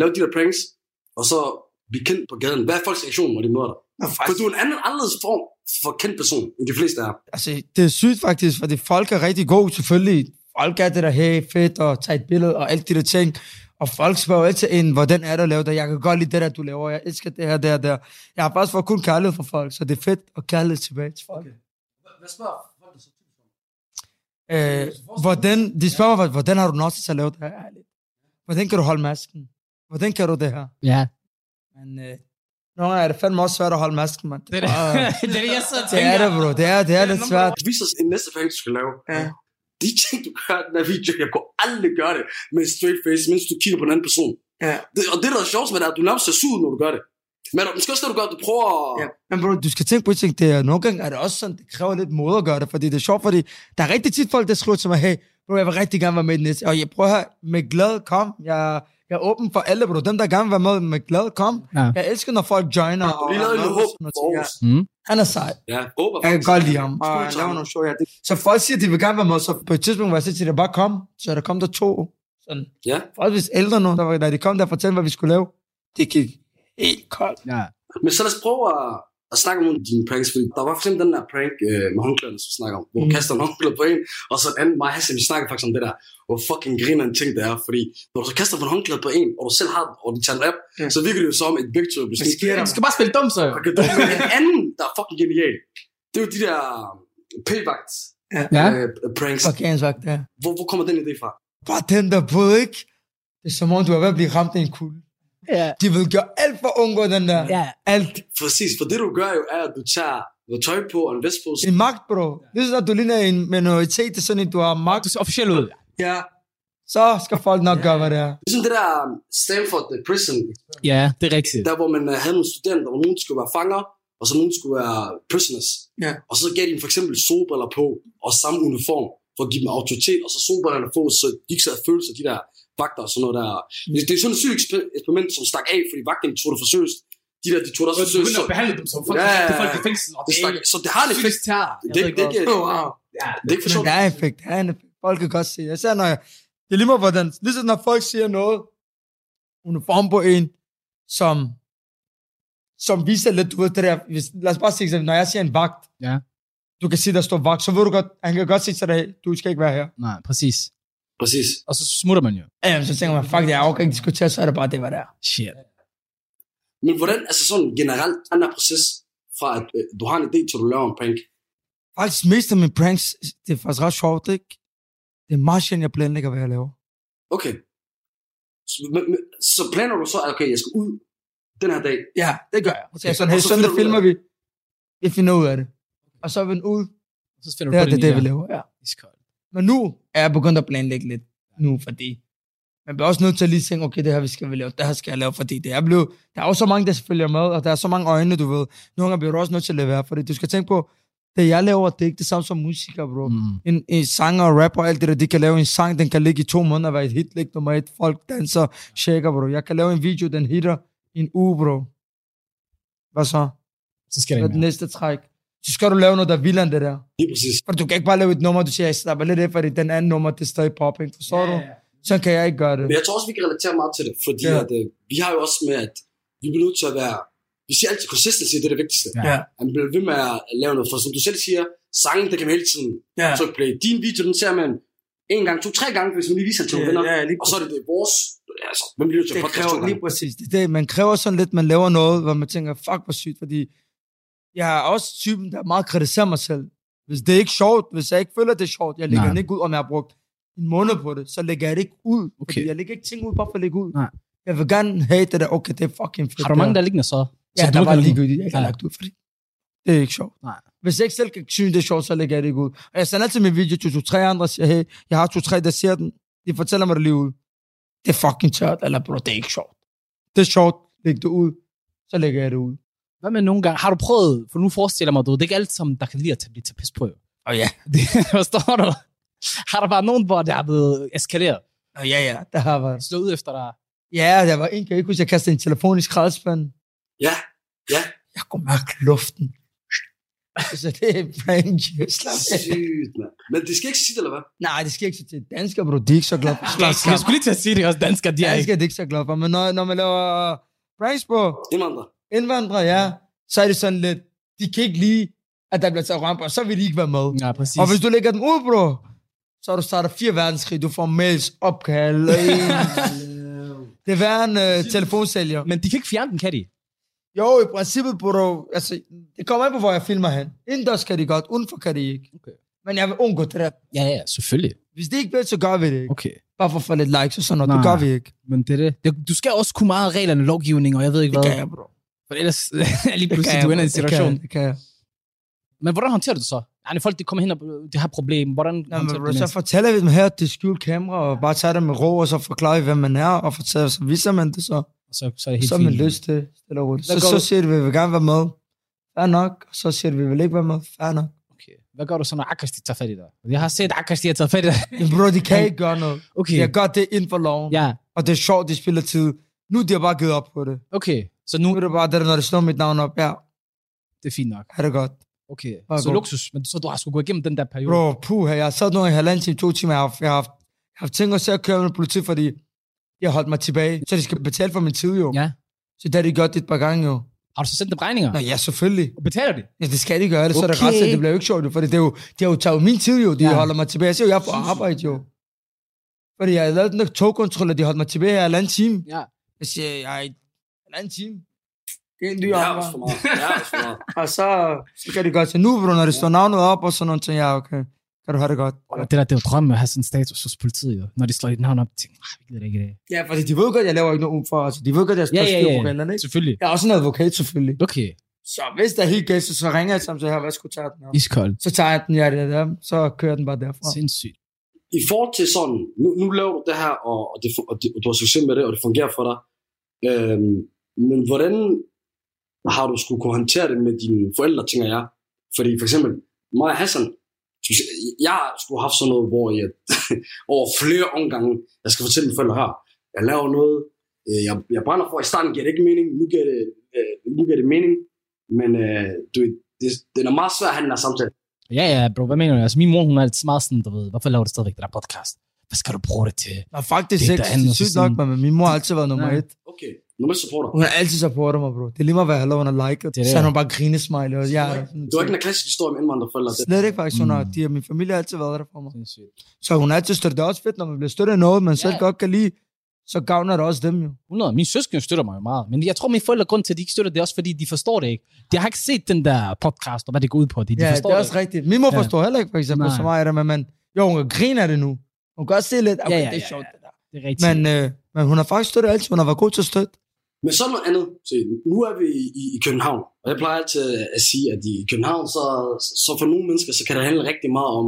lave de der pranks, og så blive kendt på gaden? Hvad er folks reaktion, når de møder dig? For du er en anden anderledes form for kendt person, end de fleste er. Altså, det er sygt faktisk, fordi folk er rigtig gode, selvfølgelig. Folk er det der, hey, fedt, og tage et billede, og alt de der ting. Og folk spørger jo altid ind, hvordan er det at lave det? Jeg kan godt lide det der, du laver. Jeg elsker det her, det her, der. Jeg har faktisk fået kun kærlighed for folk, så det er fedt at kærlighed tilbage til folk. Hvad spørger folk så? Øh, hvordan, de spørger mig, hvordan har du nok til at lave det her? Ærligt. Hvordan kan du holde masken? Hvordan kan du det her? Ja. Men øh, nogle gange er det fandme også svært at holde masken, mand. Det er det, det, er det jeg sidder og Det er det, bro. Det er, det er lidt svært. Vis os en næste prank, du skal lave. Ja. De ting, du gør den her video, jeg kunne aldrig gøre det med en straight face, mens du kigger på en anden person. Ja. Det, og det, der er sjovt med det, er, at du nærmest ser sur ud, når du gør det. Men du, måske også det, du gør, du prøver at... Ja, men bro, du skal tænke på en ting, det er, nogle gange er det også sådan, det kræver lidt mod at gøre det, fordi det er sjovt, fordi der er rigtig tit folk, der skriver til mig, hey, bro, jeg vil rigtig gerne være med i den næste, og jeg prøver her, med glad, kom, jeg, jeg er åben for alle, bro, dem der gerne vil være med, med glad, kom. Ja. Jeg elsker, når folk joiner. Du og- lige lavede og- håb. Ja. Mm. Han er sej. Ja, håber Jeg kan godt lide ham, og Skud han til laver ham. nogle show, ja. Det- Så folk siger, at de vil gerne være med, så på et tidspunkt var jeg til, at bare kom, så der kom der to, sådan, Ja. forholdsvis ældre nu, der var, da de kom der og fortalte, hvad vi skulle lave, det gik helt koldt. Ja. Men så lad os prøve at, at snakke om dine pranks, fordi der var for eksempel den der prank øh, med håndklæderne, som snakker om, hvor du Mm. kaster en håndklæde på en, og så en anden, mig Hassan, vi snakker faktisk om det der, hvor fucking griner en ting det er, fordi når du så kaster en håndklæde på en, og du selv har den, og de tager den op, Ja. så virker det jo som et begge to? Du skal bare spille dum, så jo. Okay, den anden, der er fucking genial. Det er jo de der p-vagt Ja. øh, pranks. Sagt, ja. Hvor, hvor kommer den idé fra? Bare den der på, ikke? Det er som om, du er ved at blive ramt af en kugle. Ja. De vil gøre alt for at undgå den der. Ja. Alt. Præcis, for det du gør jo, er, at du tager noget tøj på og en vest på. En magt, bro. Det er sådan, at du ligner en minoritet, det er sådan, at du har magt. Du ser officielt ud. Ja. Så skal folk nok gøre, hvad det er. Ligesom det der um, Stanford uh, Prison, Ja, det er rigtigt. der hvor man uh, havde nogle studenter, hvor nogen skulle være fanger, og så nogen skulle være prisoners. Ja. Og så gav de dem for eksempel solbriller på, og samme uniform, for at give dem autoritet, og så solbrillerne på, så de ikke sad og følte sig, de der vagter og sådan noget der. Det, det er sådan et sygt eksper- eksperiment, som stak af, fordi vagterne tog det for seriøst. De der, de tog det også for seriøst. Så, behandle dem som folk- Ja, ja, ja. folk i fængsel. det stak, så det har en effekt. Det, det, det, det, wow. det er ikke for sjovt. der er effekt. Der er en effekt. Folk kan godt se. Jeg ser, når jeg... Det er lige meget, hvordan... Ligesom når folk siger noget, uniform på en, som som viser lidt, du ved, det der, hvis, lad os bare sige, eksempel, når jeg siger en vagt, Ja. du kan sige, der står vagt, så ved du godt, han kan godt sige til dig, du skal ikke være her. Nej, præcis. Præcis. Og så smutter man jo. Ja, så tænker man, fuck det, jeg orker ikke diskutere, så er det bare det, hvad det er. Shit. Men hvordan, altså sådan generelt, den der proces, fra at øh, du har en idé, til du laver en prank, Faktisk mest af mine pranks, det er faktisk ret sjovt, ikke? Det er meget sjældent, jeg planlægger, hvad jeg laver. Okay. Så, men, men, så planer du så, at okay, jeg skal ud den her dag. Ja, det gør jeg. Så jeg sådan, hey, så søndag filmer vi. Vi finder ud af det. Og så er vi ud. Så finder Det du er på det, det, det, vi laver, ja. Iskoldt. Men nu er jeg begyndt at planlægge lidt. Nu, fordi man bliver også nødt til at lige tænke, okay, det her vi skal vi lave, det her skal jeg lave, fordi det er blevet, der er jo så mange, der følger med, og der er så mange øjne, du ved. Nogle gange bliver du også nødt til at levere, fordi du skal tænke på, det jeg laver, det er ikke det samme som musikere, bro. Mm. En, en sanger og rapper og alt det der, de kan lave en sang, den kan ligge i to måneder være et hit, ligge nummer et, folk danser, shaker, bro. Jeg kan lave en video, den hitter en uge, bro. Hvad så? Så skal Hvad det er det næste træk? Så skal du lave noget, der er vildere end det der. Lige præcis. For du kan ikke bare lave et nummer, du siger, jeg slapper lidt af, fordi den anden nummer, det er stadig popping. Forstår du? Så kan jeg ikke gøre det. Men jeg tror også, vi kan relatere meget til det, fordi ja. at, øh, vi har jo også med, at vi bliver nødt til at være, vi siger altid consistency, det er det vigtigste. Ja. Ja. Man bliver ved med at lave noget, for som du selv siger, sangen, det kan man hele tiden Ja. trykke play. Din video, den ser man en gang, to, tre gange, hvis man lige viser til nogle venner, ja, lige og så er det det vores, altså, man bliver nødt til at det podcast kræver lige præcis. Det, er det, man kræver sådan lidt, man laver noget, hvor man tænker, fuck, hvor sygt, fordi jeg er også typen, der meget kritiserer mig selv. Hvis det er ikke sjovt, hvis jeg ikke føler, det er sjovt, jeg lægger Nej. den ikke ud, om jeg har brugt en måned på det, så lægger jeg det ikke ud. Okay. Fordi jeg lægger ikke ting ud, bare for at lægge ud. Nej. Jeg vil gerne have det der, okay, det er fucking fedt. Har du mange, der? liggende så? Ja, så der du var ligegyldigt, jeg ikke har Ja. lagt ud, fordi det er ikke sjovt. Nej. Hvis jeg ikke selv kan synes, det er sjovt, så lægger jeg det ikke ud. Og jeg sender altid min video til to-tre andre og siger, hey, jeg har to-tre, der ser den. De fortæller mig det lige ud. Det er fucking tørt, eller bro, det er ikke sjovt. Det er sjovt, læg det ud. Så lægger jeg det ud. Hvad med nogle gange? Har du prøvet, for nu forestiller jeg mig, du, det er ikke alt som der kan lide at tage- blive til pis på. jo. Og ja, Det, forstår du? Har der bare nogen, hvor det har blevet eskaleret? og ja, ja, der har været. Slå ud efter dig? Ja, der var en, kan jeg ikke huske, jeg kastede en telefon i skraldespanden. Ja, ja. Jeg kunne mærke luften. så det er slap af. Sygt, mand. Men det skal ikke så tit, eller hvad? Nej, det sker ikke så til danskere, bro. De er ikke så glade for Jeg slåskamp. skulle lige til at sige det også, danskere, de er ikke. Danskere er de ikke så glade for, men når, når man laver pranks på Indvandrer. Indvandrere, ja, så er det sådan lidt, de kan ikke lide, at der bliver taget røm på, så vil de ikke være med. Ja, præcis. Og hvis du lægger den ud, bro, så har du startet fire verdenskrig, du får mails, opkald, det er værre end uh, telefonsælger. Men de kan ikke fjerne den, kan de? Jo, i princippet, bro, altså, det kommer an på, hvor jeg filmer hen. Indendørs kan de godt, udenfor kan de ikke. Okay. Men jeg vil undgå det der. Ja, ja, selvfølgelig. Hvis det ikke vil, så gør vi det ikke. Okay. Bare for at få lidt likes og sådan noget, det Nej. gør vi ikke. Men det er det. det. Du skal også kunne meget af reglerne, lovgivning, og jeg ved ikke Det hvad. kan jeg, bro. For ellers er lige Det pludselig, du jeg, ender i en. Det situation. jeg, Det kan jeg. Men hvordan håndterer du det så? Ja, folk de kommer hen og de har problem. Hvordan håndterer men, det? så næste? fortæller vi dem her, at det er skjult kamera, og bare tager det med ro, og så forklarer vi, hvem man er, og fortæller, så viser man det så. Så, så er det helt så man fint. lyst til, stille og roligt. Så, gør så du? siger de, vi vil gerne være med. Fair nok. Og så siger de, vi vil ikke være med. Fair nok. Okay. Hvad gør du så, når Akash de tager fat i dig? Jeg har set Akash, de har taget fat i dig. Bro, de kan ikke gøre noget. Okay. Har godt det inden for loven. Ja, Og det er sjovt, de spiller tid. Nu de har bare givet op på det. okay. Så Nu er det bare det, der, når det slår mit navn op. Ja, det er fint nok. er det godt. Okay. Bare Så luksus. Men så du har sgu gået igennem den der periode. Bro, puh, jeg har sad nu i halvanden time, to timer. Jeg har, jeg har, haft, jeg har haft tænkt os at køre med politi, fordi de har holdt mig tilbage. Så de skal betale for min tid jo. Ja. Så det har de gjort det et par gange jo. Har du så sendt dem regninger? Nå ja, selvfølgelig. Og betaler de? Ja, det skal de gøre, ellers okay. så er det ret, det bliver jo ikke sjovt, jo, for det er jo, de har jo taget min tid jo, de Ja. holder mig tilbage. Jeg siger jo, jeg er på arbejde jo. Fordi jeg har lavet den der togkontrol, og de holdt mig tilbage her i en anden time. Ja. Jeg siger, jeg en anden time. Det er en dyr Det er for meget. Det er også for meget. Og så, så kan de godt sige, nu bro, når det står navnet op og sådan noget, så ja, okay. Kan du have det godt. Og det der, det er jo drømme at have sådan en status hos politiet, jo. Når de slår dit navn op, tænker jeg, vi gider det ikke dag. Ja, fordi de ved godt, jeg laver ikke noget for, altså, de ved godt, jeg Ja, står ja, ja. på reglerne, ikke? Selvfølgelig. Jeg er også en advokat, selvfølgelig. Okay. Så hvis der er helt galt, så, så ringer jeg til her, hvad skulle tage den her? Iskold. Så tager jeg den, ja, det der, så kører den bare derfra. Sindssygt. I forhold til sådan, nu, nu laver du det her, og, det, og, det, og du har succes med det, og det fungerer for dig. Øhm, men hvordan har du skulle kunne håndtere det med dine forældre, tænker jeg? Fordi for eksempel, mig og Hassan, jeg- skulle have haft sådan noget, hvor jeg over flere omgange, jeg skal fortælle mine forældre her, jeg laver noget, øh, jeg, jeg brænder for, i starten giver det ikke mening, nu giver det, øh, nu giver det mening, men øh, du, det, det er meget svært at have den her samtale. Ja, ja, bro, hvad mener du? Altså, min mor, hun er lidt meget sådan, du ved, hvorfor laver du stadigvæk den der podcast? Hvad skal du bruge det til? Nå, faktisk Det er ikke. Det er så sygt nok, men min mor har altid været nummer Ja. et. Okay, nummer supporter. Hun har altid supportet mig, bro. Det er lige meget, hvad jeg laver, hun har liket. Det er det. Så har hun bare grinesmiley. Og jeg, Du har ikke en klassisk historie om indvandrerforældre. Det. Slet ikke faktisk, hun har, Mm. de, min familie har altid været der for mig. Så hun har altid støttet. Det er også fedt, når man bliver støttet af noget, man selv Ja. godt kan lide, så gavner det også dem jo. 100. Min søskende støtter mig jo meget. Men jeg tror, mine forældre, grund til, at de ikke støtter det, er også fordi, de forstår det ikke. De har ikke set den der podcast, og hvad det går ud på. De, de Ja, forstår det er også rigtigt. Min mor Ja. forstår heller ikke, for eksempel, Nej. så meget af det, men man, jo, hun kan grine af det nu. Hun kan også se lidt, okay, Ja, ja, det er ja, sjovt, ja. det der. Det er rigtigt. Men, øh, men hun har faktisk støttet altid. Hun har været god til at støtte. Men så noget andet. Så nu er vi i, i København, og jeg plejer altid at sige, at i København, så, så for nogle mennesker, så kan det handle rigtig meget om,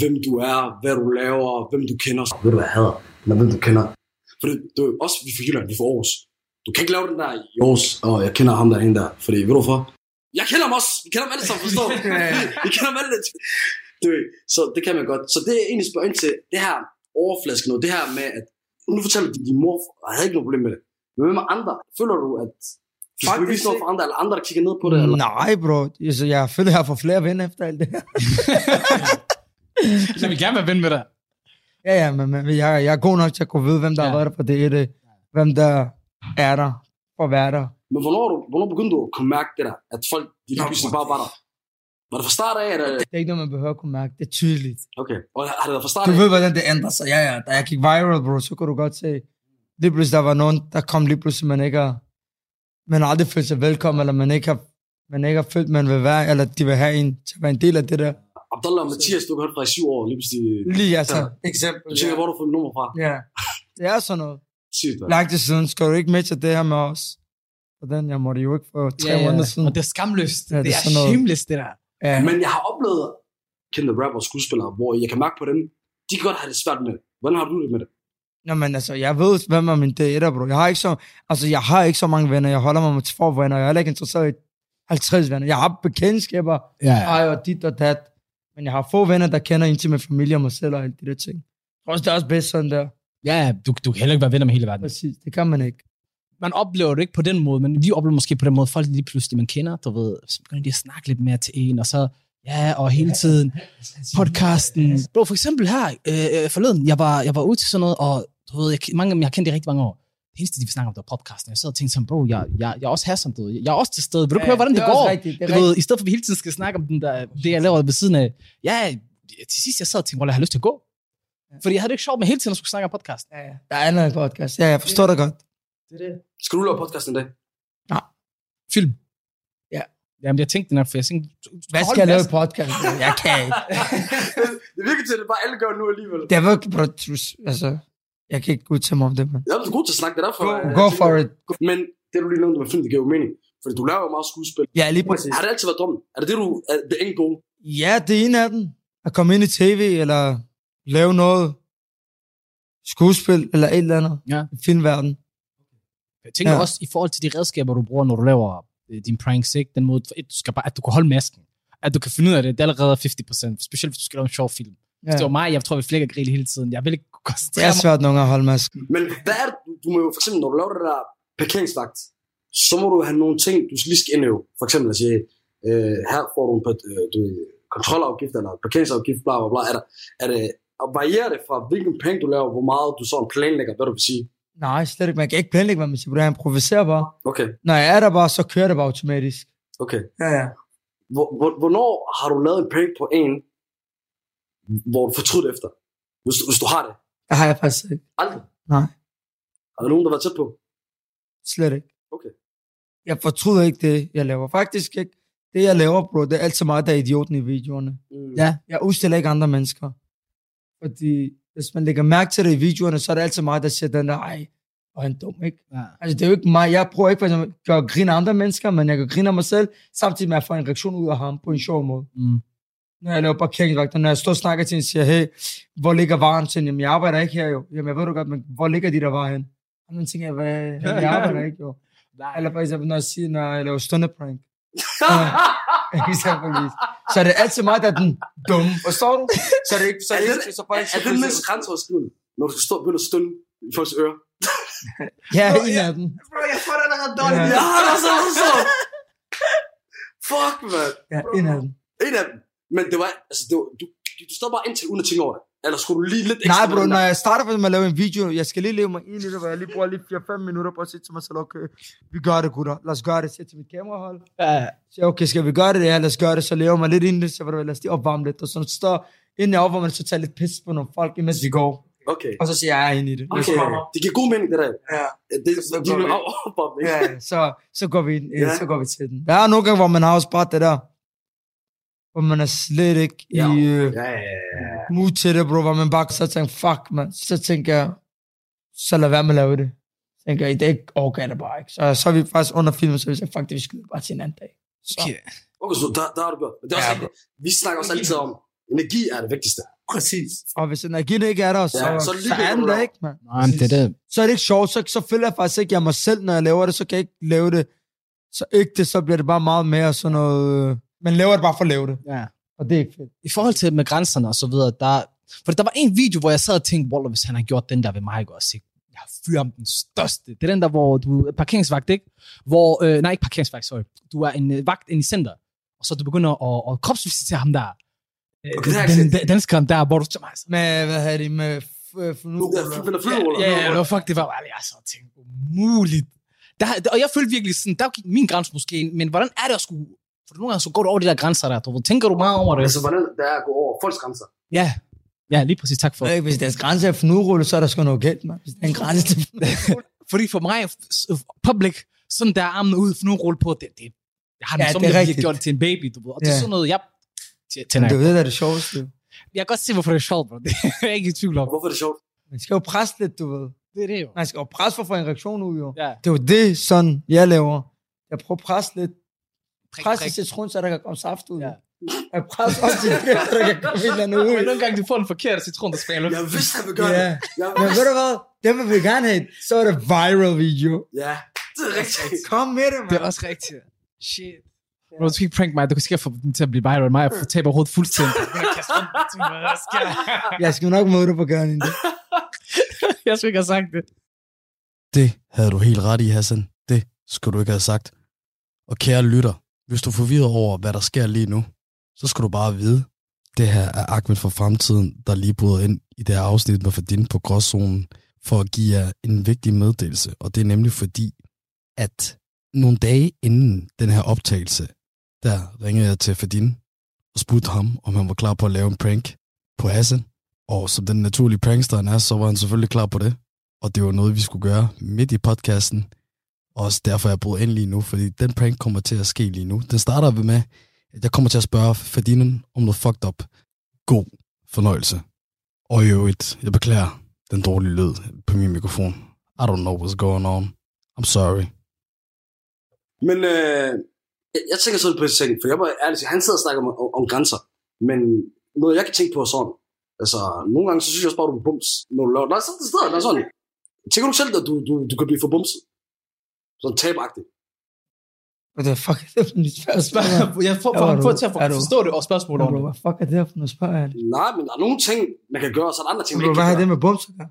hvem du er, hvad du laver, hvem du kender. Ved du hvad jeg hader? Eller hvem du kender. For det, det er jo også, vi fra Jylland, vi fra Aarhus. Du kan ikke lave den der i Aarhus, og jeg kender ham derinde der. Fordi, ved du hvorfor? Jeg kender ham også. Vi kender ham alle sammen, forstår du? vi kender ham alle. Ved, så det kan man godt. Så det er egentlig spørger ind til, det her overflaske noget, det her med, at nu fortæller du, at din mor havde ikke noget problem med det. Men hvad med andre? Føler du, at Faktisk noget for andre, eller andre, der kigger ned på det? Eller? Nej, bro. Altså, jeg føler, jeg har fået flere venner efter alt det her. Jeg vil gerne være ven med dig. Ja, ja, men, men jeg, jeg er god nok til at kunne vide, hvem der Ja. har været der på det ene, hvem der er der for at være der. Men hvornår, du, hvornår begyndte du at kunne mærke det der? At folk, de lige pludselig bare var der? Var det fra start af? Eller? Det er ikke noget, man behøver at kunne mærke. Det er tydeligt. Okay. Og har det været fra start Du af? ved, hvordan det ændrer sig. Ja, ja. Da jeg gik viral, bro, så kunne du godt se, lige pludselig der var nogen, der kom lige pludselig, man ikke har, man har aldrig følt sig velkommen, eller man ikke har, man ikke har følt, man vil være, eller de vil have en til at være en del af det der. Abdallah og Mathias, du har hørt fra i syv år, lige pludselig. Lige altså, Ja. eksempel. Du tænker, hvor har du mit nummer fra? Ja, det er sådan noget. Sygt, hvad? Lang tid siden, skal du ikke med til det her med os? Den, jeg måtte jo ikke for tre måneder siden. Og det er skamløst. Ja, Ja, det det, er er shameless, det der. Ja. Men jeg har oplevet kendte rapper og skuespillere, hvor jeg kan mærke på dem, de kan godt have det svært med det. Hvordan har du det med det? Nå, men altså, jeg ved, hvem er min dater, bro. Jeg har ikke så, altså, jeg har ikke så mange venner. Jeg holder mig med få venner. Jeg er heller ikke interesseret i 50 venner. Jeg har bekendtskaber, Ja. ej og dit og dat. Men jeg har få venner, der kender ind til min familie og mig selv og alt de der ting. Jeg tror også, det er også bedst sådan der. Ja, du, du kan heller ikke være venner med hele verden. Præcis, det kan man ikke. Man oplever det ikke på den måde, men vi oplever måske på den måde, folk lige pludselig, man kender, du ved, så begynder de at snakke lidt mere til en, og så, ja, og hele tiden, podcasten. Bro, for eksempel her, øh, øh, forleden, jeg var, jeg var ude til sådan noget, og du ved, jeg, mange af dem, jeg har kendt i rigtig mange år. Det eneste, de vil snakke om, det var podcasten. Jeg sad og tænkte sådan, bro, jeg, jeg, jeg er også som du. Jeg er også til stede. Vil du ikke høre, hvordan det, også går? Rigtigt, det Du ved, i stedet for, at vi hele tiden skal snakke om den der, det, jeg laver ved siden af. Ja, til sidst, jeg sad og tænkte, "Wallah, jeg har lyst til at gå. Fordi jeg havde det ikke sjovt med hele tiden at skulle snakke om podcast. Ja, ja. Der er end podcast. Ja, jeg forstår det godt. Det er det. Skal du lave podcast en dag? Film. Ja. Jamen, jeg tænkte nok, for jeg tænkte... Hvad skal jeg lave podcast? Jeg kan ikke. det virker til, at det bare alle gør nu alligevel. Det er virkelig, bro, altså, jeg kan ikke udtale mig om det, man. Jeg er god til at snakke, det er derfor. Go, jeg- go jeg for it. Men det, du lige nævnte med film, det giver jo mening. Fordi du laver jo meget skuespil. Ja, lige præcis. Har det altid været drømmen? Er det det, du... Er det end goal? Ja, det er en af dem. At komme ind i tv, eller lave noget skuespil, eller et eller andet Ja. i filmverdenen. Jeg tænker Ja. også i forhold til de redskaber, du bruger, når du laver øh, din pranks, ikke? Den måde, du skal bare, at du kan holde masken. At du kan finde ud af det, det er allerede 50%. Specielt hvis du skal lave en sjov film. Ja. Hvis det var mig, jeg tror, vi flækker grill hele tiden. Jeg vil ikke kunne Det koncentrere er mig. svært nogle gange at holde masken. Men hvad er det, du- må jo for eksempel, når du laver det der parkeringsvagt, så må du have nogle ting, du lige skal indøve. For eksempel at sige, øh, her får du en øh, du, kontrolafgift eller parkeringsafgift, bla bla bla. Er, der, er det, og varierer det fra, hvilken penge du laver, hvor meget du sådan planlægger, hvad du vil sige? Nej, slet ikke. Man kan ikke planlægge, hvad man siger. Jeg improviserer bare. Okay, Når jeg er der bare, så kører det bare automatisk. okay. Ja, ja. Hvor, hvor, hvornår har du lavet en prank på en, hvor du fortryder efter? Hvis, du- hvis du har det. Det har jeg faktisk ikke. Aldrig. Nej. Er der nogen, der har været tæt på? Slet ikke. Okay. Jeg fortryder ikke det, jeg laver. Faktisk ikke. Det, jeg laver, bro, det er altid mig, der er idioten i videoerne. Mm. Ja, Jeg udstiller ikke andre mennesker. Fordi hvis man lægger mærke til det i videoerne, så er det altid mig, der siger den der, ej, er han dum, ikke? ja. Altså, det er jo ikke mig. Jeg prøver ikke for eksempel, at gøre grin af andre mennesker, men jeg kan grine af mig selv, samtidig med at få en reaktion ud af ham på en sjov måde. Mm. Når jeg laver parkeringsvagter, når jeg står og snakker til en og siger, hey, hvor ligger varen til? Jamen, jeg arbejder ikke her jo. Jamen, jeg ved du godt, men hvor ligger de der varer hen? Og så tænker jeg, hvad, jeg arbejder ikke jo. Eller for eksempel, når jeg siger, når jeg laver stundeprank. Eksempelvis. Så er det altid mig, der er den dumme. Forstår du? Så er det ikke, så er det ikke, så Er, folk er det mest grænseoverskridende, når du skal stå og begynde at stønne i folks ører? Ja, en af dem. Jeg får det allerede dårligt. Ja, det er så, det så. Fuck, man. Ja, en af dem. En af dem. Men det var, altså, det var, du, du, du stod bare indtil uden at tænke over det. Eller skulle du lige lidt ekstra? Nej, bro, når jeg starter med at lave en video, jeg skal lige leve mig ind i det, hvor jeg lige bruger lige 4-5 minutter på at sige til mig selv, okay, vi gør det, gutter. Lad os gøre det, siger til mit kamerahold. Ja, Så okay, skal vi gøre det? Ja, lad os gøre det. Så lever mig lidt ind i det, så lad os lige opvarme lidt. Og så står, inden jeg opvarmer det, så tager jeg lidt pis på nogle folk, imens vi går. Okay. Og så siger jeg, jeg er inde i det. Okay. Det giver god mening, det der. Ja. Det, Så det, går de vi. vil opvarmning. Ja, så, så går vi ind, ja. så går vi til den. Der er nogle gange, hvor man har også bare det der, hvor man er slet ikke Ja. i øh, Ja, ja, ja. mood til det, bro, hvor man bare så tænker, fuck, man. Så tænker jeg, så lad være med at lave det. Så tænker jeg, det er ikke orker jeg det bare ikke. Så, så er vi faktisk under filmen, så vi siger, fuck det, vi skal bare til en anden dag. Så, okay. Okay, så der, der har du gjort. Men det er også Ja, rigtigt. Vi snakker også altid om, energi er det vigtigste. præcis. Og hvis energien ikke er der, så, Ja, så så, er det så er den der ikke, man. Nej, men det er det. Så er det ikke sjovt, så, så føler jeg faktisk ikke, jeg mig selv, når jeg laver det, så kan jeg ikke lave det. Så ikke det, så bliver det bare meget mere sådan noget... øh, Man laver det bare for at lave det, Ja. og det er ikke fedt. I forhold til med grænserne og så videre, der, for der var en video, hvor jeg sad og tænkte, Waller, hvis han har gjort den der ved mig, ikke også, ikke? Jeg fyrer ham den største. Det er den der, hvor du er parkeringsvagt, ikke? Hvor, øh, nej, ikke parkeringsvagt, sorry. Du er en øh, vagt ind i center, og så du begynder at, at kropsvisitere ham der. Øh, Okay, den, den, danskeren der, hvor du så meget Med, hvad hedder det, med... flyruller. Ja, ja, det var fuck, det var bare, jeg så tænkte, umuligt. Der, og jeg følte virkelig sådan, der gik min grænse måske, ind, men hvordan er det at skulle, for nogle gange så går du over de der grænser der, du ved, tænker du meget over det? Altså, hvordan det er at gå over folks grænser. Ja, ja, lige præcis, tak for. Ikke, hvis deres grænse er fnurrulle, så er der sgu noget galt, man. Hvis der er en grænse til Fordi for mig, s- public, sådan der armene ud, for nu rulle på, det, det, jeg har den Ja, ja, som det er gjort det til en baby, du ved. Og det er Ja. sådan noget, jeg tænder. det er jo det, der er det sjoveste. Jeg kan godt se, hvorfor det er sjovt, bro. Det er jeg ikke i tvivl om. Hvorfor er det sjovt? Man skal jo presse lidt, du ved. Det er det jo. Man skal jo presse for at få en reaktion ud, jo. Ja. Det er jo det, sådan jeg laver. Jeg prøver at presse lidt. Prik, Presse citron, så der kan komme saft ud. Ja. Jeg presser også citron, så der kan komme et eller andet ud. Men nogle gange, du får den forkerte citron, der smager Jeg vidste, han ville gøre Ja. det. Jeg Men ved du hvad? Dem vil vi gerne have. Så er det viral video. Ja, det er rigtigt. Kom med det, Det er man. også rigtigt. Shit. Bro, du skal ikke prank mig. Du kan sikkert få dem til at blive viral. Mig, jeg taber hovedet fuldstændig. Jeg skal nok møde dig på gaden i det. Jeg skulle ikke have sagt det. Det havde du helt ret i, Hassan. Det skulle du ikke have sagt. Og kære lytter, hvis du er forvirret over, hvad der sker lige nu, så skal du bare vide, det her er Ahmed for fremtiden, der lige bryder ind i det her afsnit med Fadin på Gråzonen, for at give jer en vigtig meddelelse. Og det er nemlig fordi, at nogle dage inden den her optagelse, der ringede jeg til Fadin og spurgte ham, om han var klar på at lave en prank på Hassan. Og som den naturlige prankster han er, så var han selvfølgelig klar på det. Og det var noget, vi skulle gøre midt i podcasten. Og også derfor er jeg bruger ind lige nu, fordi den prank kommer til at ske lige nu. Den starter vi med, at jeg kommer til at spørge Ferdinand om noget fucked up. God fornøjelse. Og i øvrigt, jeg beklager den dårlige lyd på min mikrofon. I don't know what's going on. I'm sorry. Men øh, jeg, jeg tænker sådan på det ting, for jeg var ærligt sige, han sidder og snakker om, om, om grænser, men noget jeg kan tænke på er sådan, altså nogle gange så synes jeg også bare, du er bums, når du laver, nej, sådan det stedet, sådan, tænker du selv, at du, du, du kan blive for bumset? Sådan tabagtigt. Hvad the fuck er det for et spørgsmål? Jeg får, for, til at er forstå det og spørgsmålet Bro, ordentligt. hvad fuck er det for noget spørg? Nej, men der er nogle ting, man kan gøre, og så er der andre ting, man ikke hvad kan har det gøre. med bums at gøre?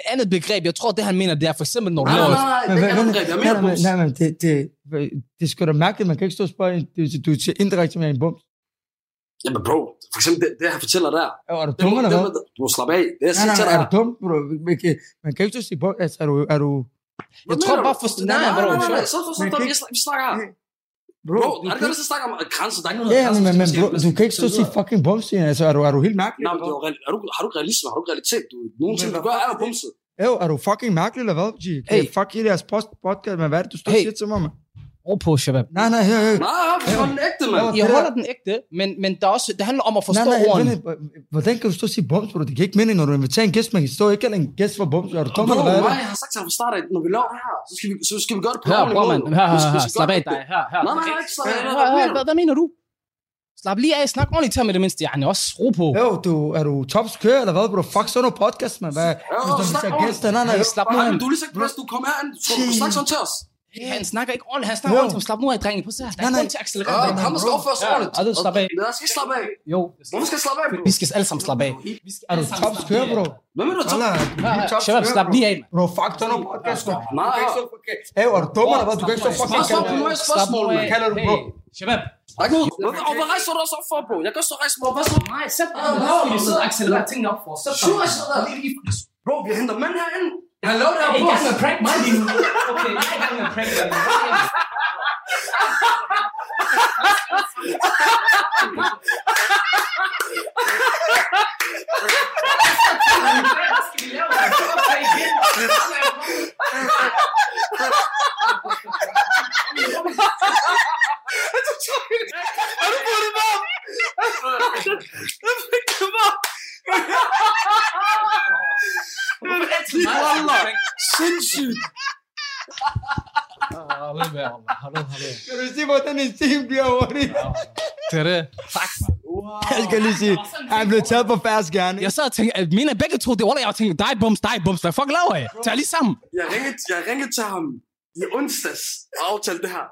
Et andet begreb, jeg tror, det han mener, det er for eksempel, når du Nej, nej, laver... nej, Men det hvad- er hvad- angreb. Jeg nej, mener nej, bums. Nej, men det, det, det er sgu da mærkeligt, man kan ikke stå og spørge du, du siger indirekte med en bums. Jamen bro, for eksempel det, det jeg fortæller der. Er du Det dum eller det hvad? du må slappe af. Det jeg Nej, siger nej, til nej, dig er du dum, bro? Man kan, man kan ikke stå og sige bums. Altså, er du... Er du Jeg tror bare for... Nej, nej, bro. nej, nej, shut så, så, så, så, vi snak- vi snakker her. bro, Bro, er det kan godt, at snakke om grænser? Der er ikke noget Ja, grænser, men, men bro, du kan ikke stå og sige fucking bums, Sian. Altså, er du, er du helt mærkelig? Nej, men er, er, du, har du ikke realisme? Har du ikke realitet? Du, nogle ting, du gør, er er det? bumset. Jo, er du fucking mærkelig, eller hvad, G? Hey. fuck i deres post podcast, men hvad er det, du står og Hey. siger til mig, man? Ro på, Shabab. Nej, nej, hør, hør. Nej, var den ægte, mand. Jeg holder der- den ægte, men, men der er også, det handler om at forstå nej, nej, ordene. Hvordan kan du stå og sige bums, bro? Det giver ikke mening, når du inviterer en gæst. Man kan stå ikke kalde en gæst for bums. Er du Bro, eller hvad det? jeg har sagt til ham fra start af, når vi laver det her, så skal vi, så skal vi gøre det på Her, ordentlig bror, mand. Vi her. skal Slap af det. dig. Her, her. Nej, nej, nej, ikke slap af. Hvad, Hvad hvad, mener du? Slap lige af. Snak ordentligt til mig det mindste. Jeg er også ro på. Jo, du, er du tops kører, eller hvad, bro? Fuck, så er du podcast, man. Hvad? Hvis du snak ordentligt. nej, nej. Slap nu Du er lige sagt, hvis du kommer herind, snakker sådan til os. Han snakker ikke ordentligt. Han snakker Jo. ordentligt. Slap nu af, drenge. Prøv at se her. Der er grund til at accelerere. Ja, skal opføre sig Ja, ordentligt. og du slap af. Jeg skal ikke slappe af. Jo. Hvorfor skal jeg slappe af, bro? Vi skal alle sammen slappe af. Vi skal Er du slappe kører, af. bro? Hvad mener du? Er tops Shabab, kører, slap bro. lige af. Bro, fuck, så er du podcast. Du Nej. Hey, er du dum, eller hvad? Du kan ikke stå fucking... På mig spørgsmål, Hvad kalder du, bro? Shabab. Er Og hvad rejser du også op for, bro? Jeg kan også rejse mig. Hvad så? Nej, sæt dig. Du sidder og accelererer tingene op for. Sæt der. Bro, vi henter mænd herinde. Jeg har lavet det her Hey, på. gang med prank mig lige nu. Okay, jeg er i gang med prank dig lige Wallah. Sindssygt. Hvordan en team bliver hurtigt? Det er det. Fuck, man. Jeg skal lige sige, han blev taget på færds gerne. Jeg sad og tænkte, at mine begge to, det var jeg tænkte, dig bums, dig bums, hvad fuck laver jeg? Tag lige sammen. Jeg ringede, jeg ringede til ham i onsdags og aftalte det her.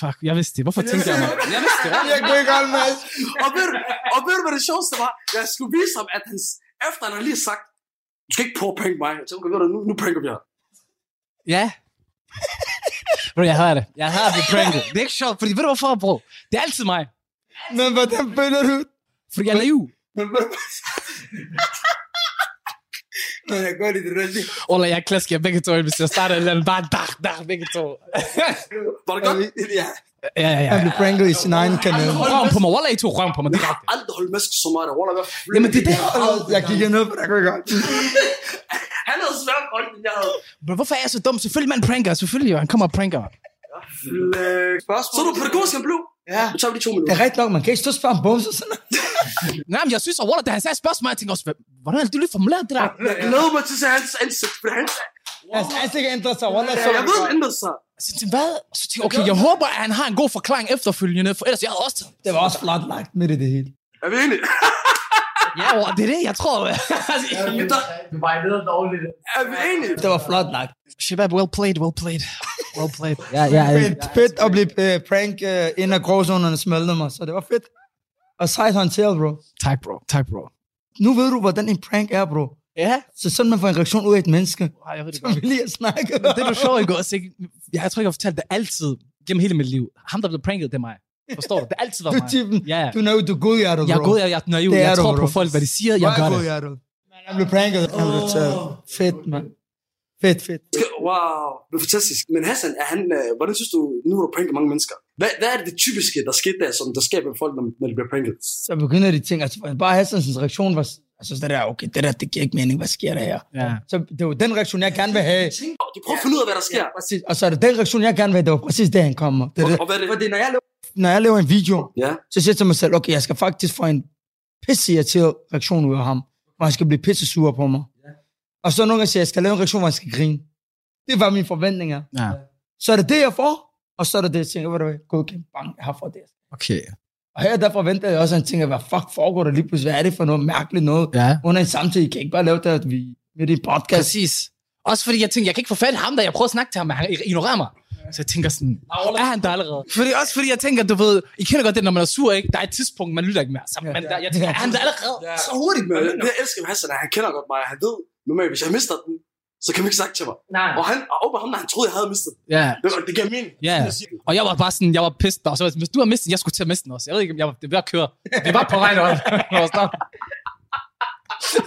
Fuck, jeg vidste det. Hvorfor tænkte jeg mig? Jeg vidste det. Jeg kunne ikke holde med. Og ved, og ved du, hvad det sjoveste var? Jeg skulle vise ham, at hans, efter han har lige sagt, du skal ikke prøve at prank mig. Jeg tænkte, okay, ved du, nu, nu pranker vi her. Ja. Bro, jeg har det. Jeg har det pranket. Det er ikke sjovt, fordi ved du hvorfor, bro? Det er altid mig. Men hvordan føler du? Fordi jeg er naiv. Men ved du Men jeg går lidt rigtigt. Ola, jeg klasker begge to, hvis jeg starter eller andet. Bare dak, dak, begge to. Var det godt? Ja. Ja, ja, Han ja. blev pranket i sin egen kanal. Røven på mig. Wallah, I to røven på mig. Det er rigtigt. Aldrig holdt maske så meget. Wallah, hvad flytter Jamen, det er det. Jeg kiggede ned på dig, kunne jeg godt. Han havde svært godt, end jeg havde. Bro, hvorfor er jeg så dum? Selvfølgelig man pranker. Selvfølgelig, han kommer og pranker. Spørgsmål? Så du pædagogisk, han blev. Ja. Nu tager vi de to Det minutter. er rigtigt nok, man kan ikke stå og spørge om bums og sådan. Nej, men jeg synes, at Wallah, da han sagde spørgsmål, jeg tænkte også, "Hvad- hvordan er det, du lige formuleret det der? Jeg glæder mig til at se hans ansigt, for han, Hans ansigt ændrer sig. Wallah, så jeg ved, det ændrede sig. Så tænkte jeg, hvad? Så tænkte jeg, okay, jeg håber, at han har en god forklaring efterfølgende, for ellers jeg havde også taget. Det var også flot lagt midt i det hele. Er vi enige? Ja, Wallah, det er det, jeg tror. Er vi enige? Det var flot lagt. Shabab, well played, well played. Well played. Ja, ja, Fedt, fedt at blive uh, prank uh, ind af gråzonerne smeltede mig, så det var fedt. Og sejt håndteret, bro. Tak, bro. Tak, bro. Nu ved du, hvordan en prank er, bro. Ja, Så sådan man får en reaktion ud af et menneske, Ej, jeg ved det som vi lige har snakket Det er du sjovt, ikke også? Jeg, jeg tror ikke, jeg har fortalt det altid gennem hele mit liv. Ham, der blev pranket, det er mig. Forstår du? Det har altid Du været er mig. typen, Ja, ja. du er naiv, du er godhjertet, bro. Jeg er god, jeg, jeg er naiv. Det Jeg du, tror på folk, hvad de siger. Jeg gør det. godhjertet. Man, han blev pranket, taget. Fedt, mand. Fedt, fedt. Wow, det er fantastisk. Men Hassan, er han, øh, hvordan synes du, nu har du pranket mange mennesker. Hvad, hvad er det, det typiske, der skete der, som der sker med folk, når, når de bliver pranket? Så begynder de ting, altså bare Hassans reaktion var, altså det der, okay, det der, det giver ikke mening, hvad sker der her? Ja. Så det var den reaktion, jeg gerne vil have. De prøver at finde ud af, hvad der sker. Præcis. Og så er det den reaktion, jeg gerne vil have, det var præcis det, han kommer. Det det. Og hvad er det? Fordi når jeg, laver, når jeg laver en video, Ja. så siger jeg til mig selv, okay, jeg skal faktisk få en pisseirriteret reaktion ud af ham, hvor han skal blive pisse sur på mig. Og så nogle gange siger jeg, jeg skal lave en reaktion, hvor han skal grine. Det var mine forventninger. Ja. Så er det det, jeg får, og så er det det, jeg tænker, hvad du hvad, godkendt, bang, jeg har fået det. Okay. Og her der forventer jeg også, at han tænker, hvad fuck foregår der lige pludselig? Hvad er det for noget mærkeligt noget? Ja. Under en samtale, I kan ikke bare lave det, at vi midt i en podcast. Præcis. Også fordi jeg tænkte, jeg kan ikke få fat i ham, da jeg prøver at snakke til ham, men han ignorerer mig. Så jeg tænker sådan, er han der allerede? Fordi, også fordi jeg tænker, du ved, I kender godt det, når man er sur, ikke? Der er et tidspunkt, man lytter ikke mere. Så, men der, jeg tænker, er han der allerede? Så hurtigt, men det jeg elsker Hassan, er, han kender godt mig. Han ved, normalt, hvis jeg mister den, så kan man ikke sagt til mig. Nej. Og han, og over ham, der han troede, jeg havde mistet den. Ja, Det, det gav mening. ja. Og jeg var bare sådan, jeg var pissed. Og så var jeg hvis du har mistet den, jeg skulle til at miste den også. Jeg ved ikke, om jeg var, det var at køre. Det var på vej derop. Jeg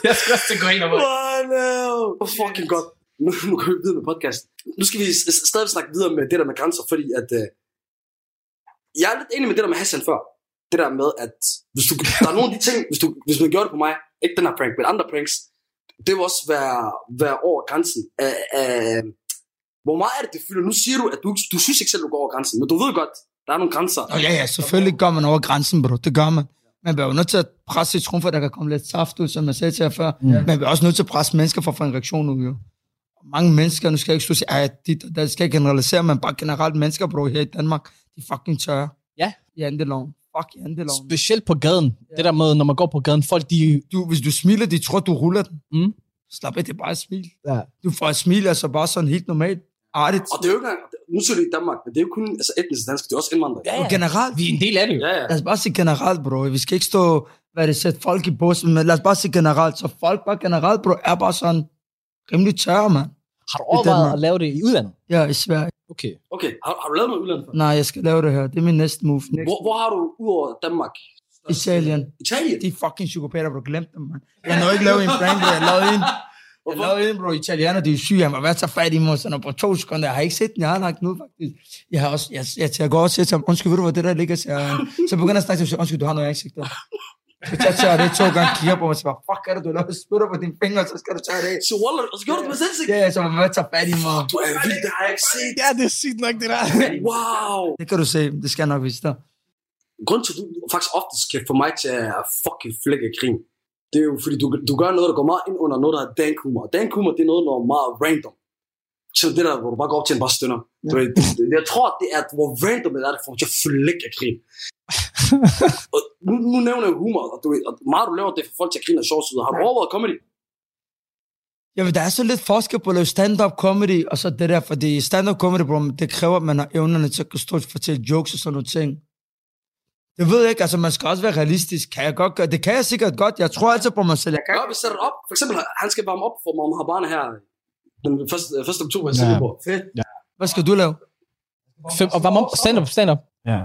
jeg skal også til at gå ind og Oh, no. Oh, fucking godt. Nu, nu går vi videre med podcast. Nu skal vi stadig snakke videre med det der med grænser, fordi at... Øh, jeg er lidt enig med det der med Hassan før. Det der med, at hvis du, der er nogle af de ting, hvis, du, hvis man gjorde det på mig, ikke den her prank, men andre pranks, det vil også være, være over grænsen af, af, hvor meget er det, det fylder? Nu siger du, at du, du synes ikke selv, du går over grænsen, men du ved godt, der er nogle grænser. Og ja, ja, selvfølgelig går man over grænsen, bro. Det gør man. Man bliver jo nødt til at presse sit trumfer, der kan komme lidt saft ud, som jeg sagde til jer før. Mm. Man bliver også nødt til at presse mennesker for at få en reaktion ud, jo. Mange mennesker, nu skal jeg ikke stå og sige, at og der skal generalisere, men bare generelt mennesker, bro, her i Danmark, de fucking tørre. Ja. I andeloven. Fuck i andeloven. Specielt på gaden. Det der med, når man går på gaden, folk de... Du, hvis du smiler, de tror, du ruller den. Mm. Slap af, det er bare et smil. Ja. Du får et smil, altså bare sådan helt normalt. Artigt. Og det er jo ikke engang, nu siger du i Danmark, men det er jo kun altså, etnisk dansk, det er også indvandrere. Ja, Og generelt, Vi er en del af det jo. ja. ja. Lad os bare sige generelt, bro. Vi skal ikke stå, hvad det sætte folk i bussen, men lad os bare sige generelt. Så folk bare generelt, bro, er bare sådan rimelig tørre, mand. Har du overvejet at lave det i udlandet? Ja, i Sverige. Okay. Okay, har, har du lavet noget udlandet? Nej, jeg skal lave det her. Det er min næste move. Next. Hvor, hvor har du udover Danmark? Italien. Italien? De fucking psykopater, bro. Glem dem, man. Jeg nåede ikke lave en prank, bro. Jeg lavede en. Jeg lavede en, bro. Italianer, de er syge. Han var at tage fat i mig sådan på to sekunder. Jeg har ikke set den. Jeg har lagt den ud, faktisk. Jeg har også, jeg, jeg, jeg går også til ham, undskyld, ved du, hvor det der ligger? Siger, han. så begynder jeg at snakke til ham, undskyld, du har noget. Så jeg det to gange, kigger på mig og siger, fuck er det, du laver spytter på dine fingre, så skal du tage det af. Så Waller, og så gjorde du det med selvsigt? Ja, ja, så er det har jeg ikke set. Ja, det er sygt nok, det der. Wow. Det kan du se, det skal jeg nok vise dig. Grunden til, at du faktisk oftest kan få mig til at fucking flække grin, det er jo fordi, du, du gør noget, der går meget ind under noget, der er dank humor. Og dank humor, det er noget, der er meget random. Så det der, hvor du bare går op til en bare stønner. Ja. Du, jeg tror, det er, hvor random det er, det får mig til at flække grin. Og nu, nu nævner jeg humor, og, du, og meget du laver, det får folk til at grine og sjovt. Har du overvejet comedy? Jamen, der er så lidt forskel på at lave stand-up comedy, og så det der, fordi stand-up comedy, bro, det kræver, at man har evnerne til at kunne stå og fortælle jokes og sådan nogle ting. Det ved jeg ikke, altså man skal også være realistisk. Kan jeg godt gøre? Det kan jeg sikkert godt. Jeg tror altid på mig selv. Jeg kan. Ja, vi sætter op. For eksempel, han skal varme op for Mohamed Habane her den 1. 1. oktober i Singapore. Fedt. Hvad skal du lave? Fem, og varm op. Stand up, stand up. Ja.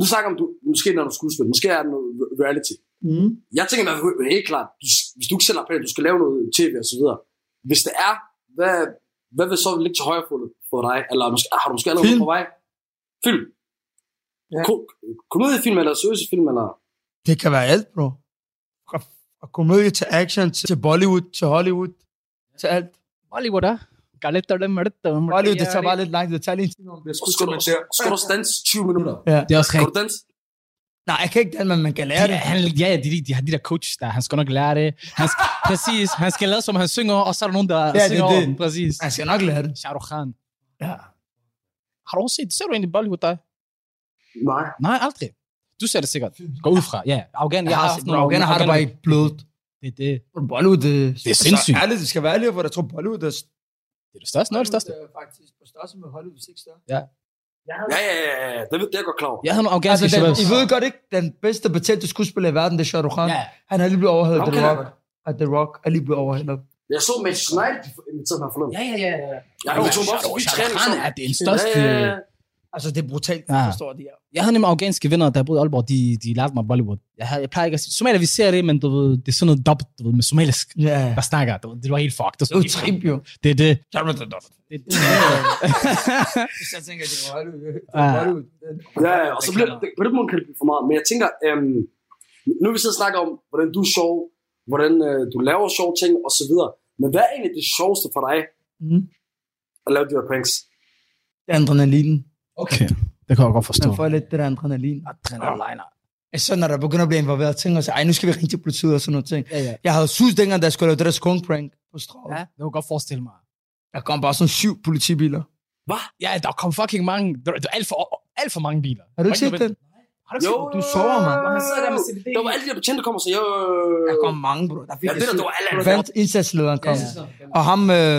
Du snakker om, du, måske når du skuespil, måske er det noget re- reality. Mm. Jeg tænker fald helt klart, du, hvis du ikke selv har planer, du skal lave noget tv og så videre. Hvis det er, hvad, hvad vil så ligge til højre for, for dig? Eller måske, har du måske allerede Film. på vej? Film. Ja. Ko- komediefilm eller seriøse film, eller... Det kan være alt, bro. Fra, komedie til action, til til Bollywood, til Hollywood, til alt. Bollywood, ah. Det. Det time. om det. Så skal, du, skal du også danse 20 minutter? Ja. Det er også rigtigt. danse? Nej, jeg kan ikke det, men man kan lære Ja, det. han, ja, de, de, de de der coaches der. Han skal nok lære det. Han skal, præcis. Han skal lade som han synger, og så er der nogen, der det er synger det. over dem. Præcis. Man skal nok lære det. Shah Rukh Khan. Ja. Har du også set, ser du egentlig Bollywood dig? Nej. Nej, aldrig. Du ser det sikkert. Gå ud fra. Ja, Afghan. Jeg har, haft bro, Afghaner har det bare i blodet. Det, det, Bollywood, det, Det er sindssygt. Ærligt, det skal være ærligt, for jeg tror, Bollywood er det er det største. Noget af det største. Bollywood er faktisk på størrelse med Hollywood, hvis ikke større. Ja, ja, ja, ja. Det, ved- det er godt klar over. Jeg havde nogle afghanske Altså, den. I ved godt ikke, den bedste betalte skuespiller i verden, det er Shah Rukh Khan. Ja. Han er lige blevet overhældet Ham The Rock. At The Rock er lige blevet overhældet. Jeg så United, de inviterede mig forleden. Ja, ja, ja. ja. Ja, de tog mig også forbi Shah Rukh. Khan er den største. Ja, ja, ja. Altså, det er brutalt, Ja. ja. forstår de her. Jeg havde nemlig afghanske venner, der boede i Aalborg. De, de lærte mig Bollywood. Jeg, havde, jeg plejer ikke at sige... Somalier, vi ser det, men du ved, det er sådan noget dobbelt, du ved, med somalisk. Ja. Der snakker, du ved, det var helt fucked. Det, Det er jo trip, jo. det er det. Det, er det. jeg tænker, det var Hollywood. Ja. Og så bliver det, på den måde kan det blive for meget. Men jeg tænker, øhm, nu vi sidde og snakke om, hvordan du er sjov, hvordan øh, du laver sjove ting, og så videre. Men hvad er egentlig det sjoveste for dig, Mm. at lave de her pranks? Det er adrenalinen. Okay, det kan jeg godt forstå. Man får lidt det der adrenalin. Adrenaliner. Så når der begynder at blive involveret ting, og så, ej, nu skal vi ringe til politiet og sådan noget ting. Ja, ja. Jeg havde sus dengang, da jeg skulle lave det der skunk prank på strået. Ja, det kan jeg godt forestille mig. Der kom bare sådan syv politibiler. Ja, der kom fucking mange. Der, der er alt for, alt for mange biler. Har du ikke set den? Jo, Du sover, mand. Han sidder der med CBD. Der var alle de der betjente, der kommer og siger, jo, Der kom mange, bro. Der fik Ja, det der, der var alle. Vandt indsatslederen kom. Og ham, øh,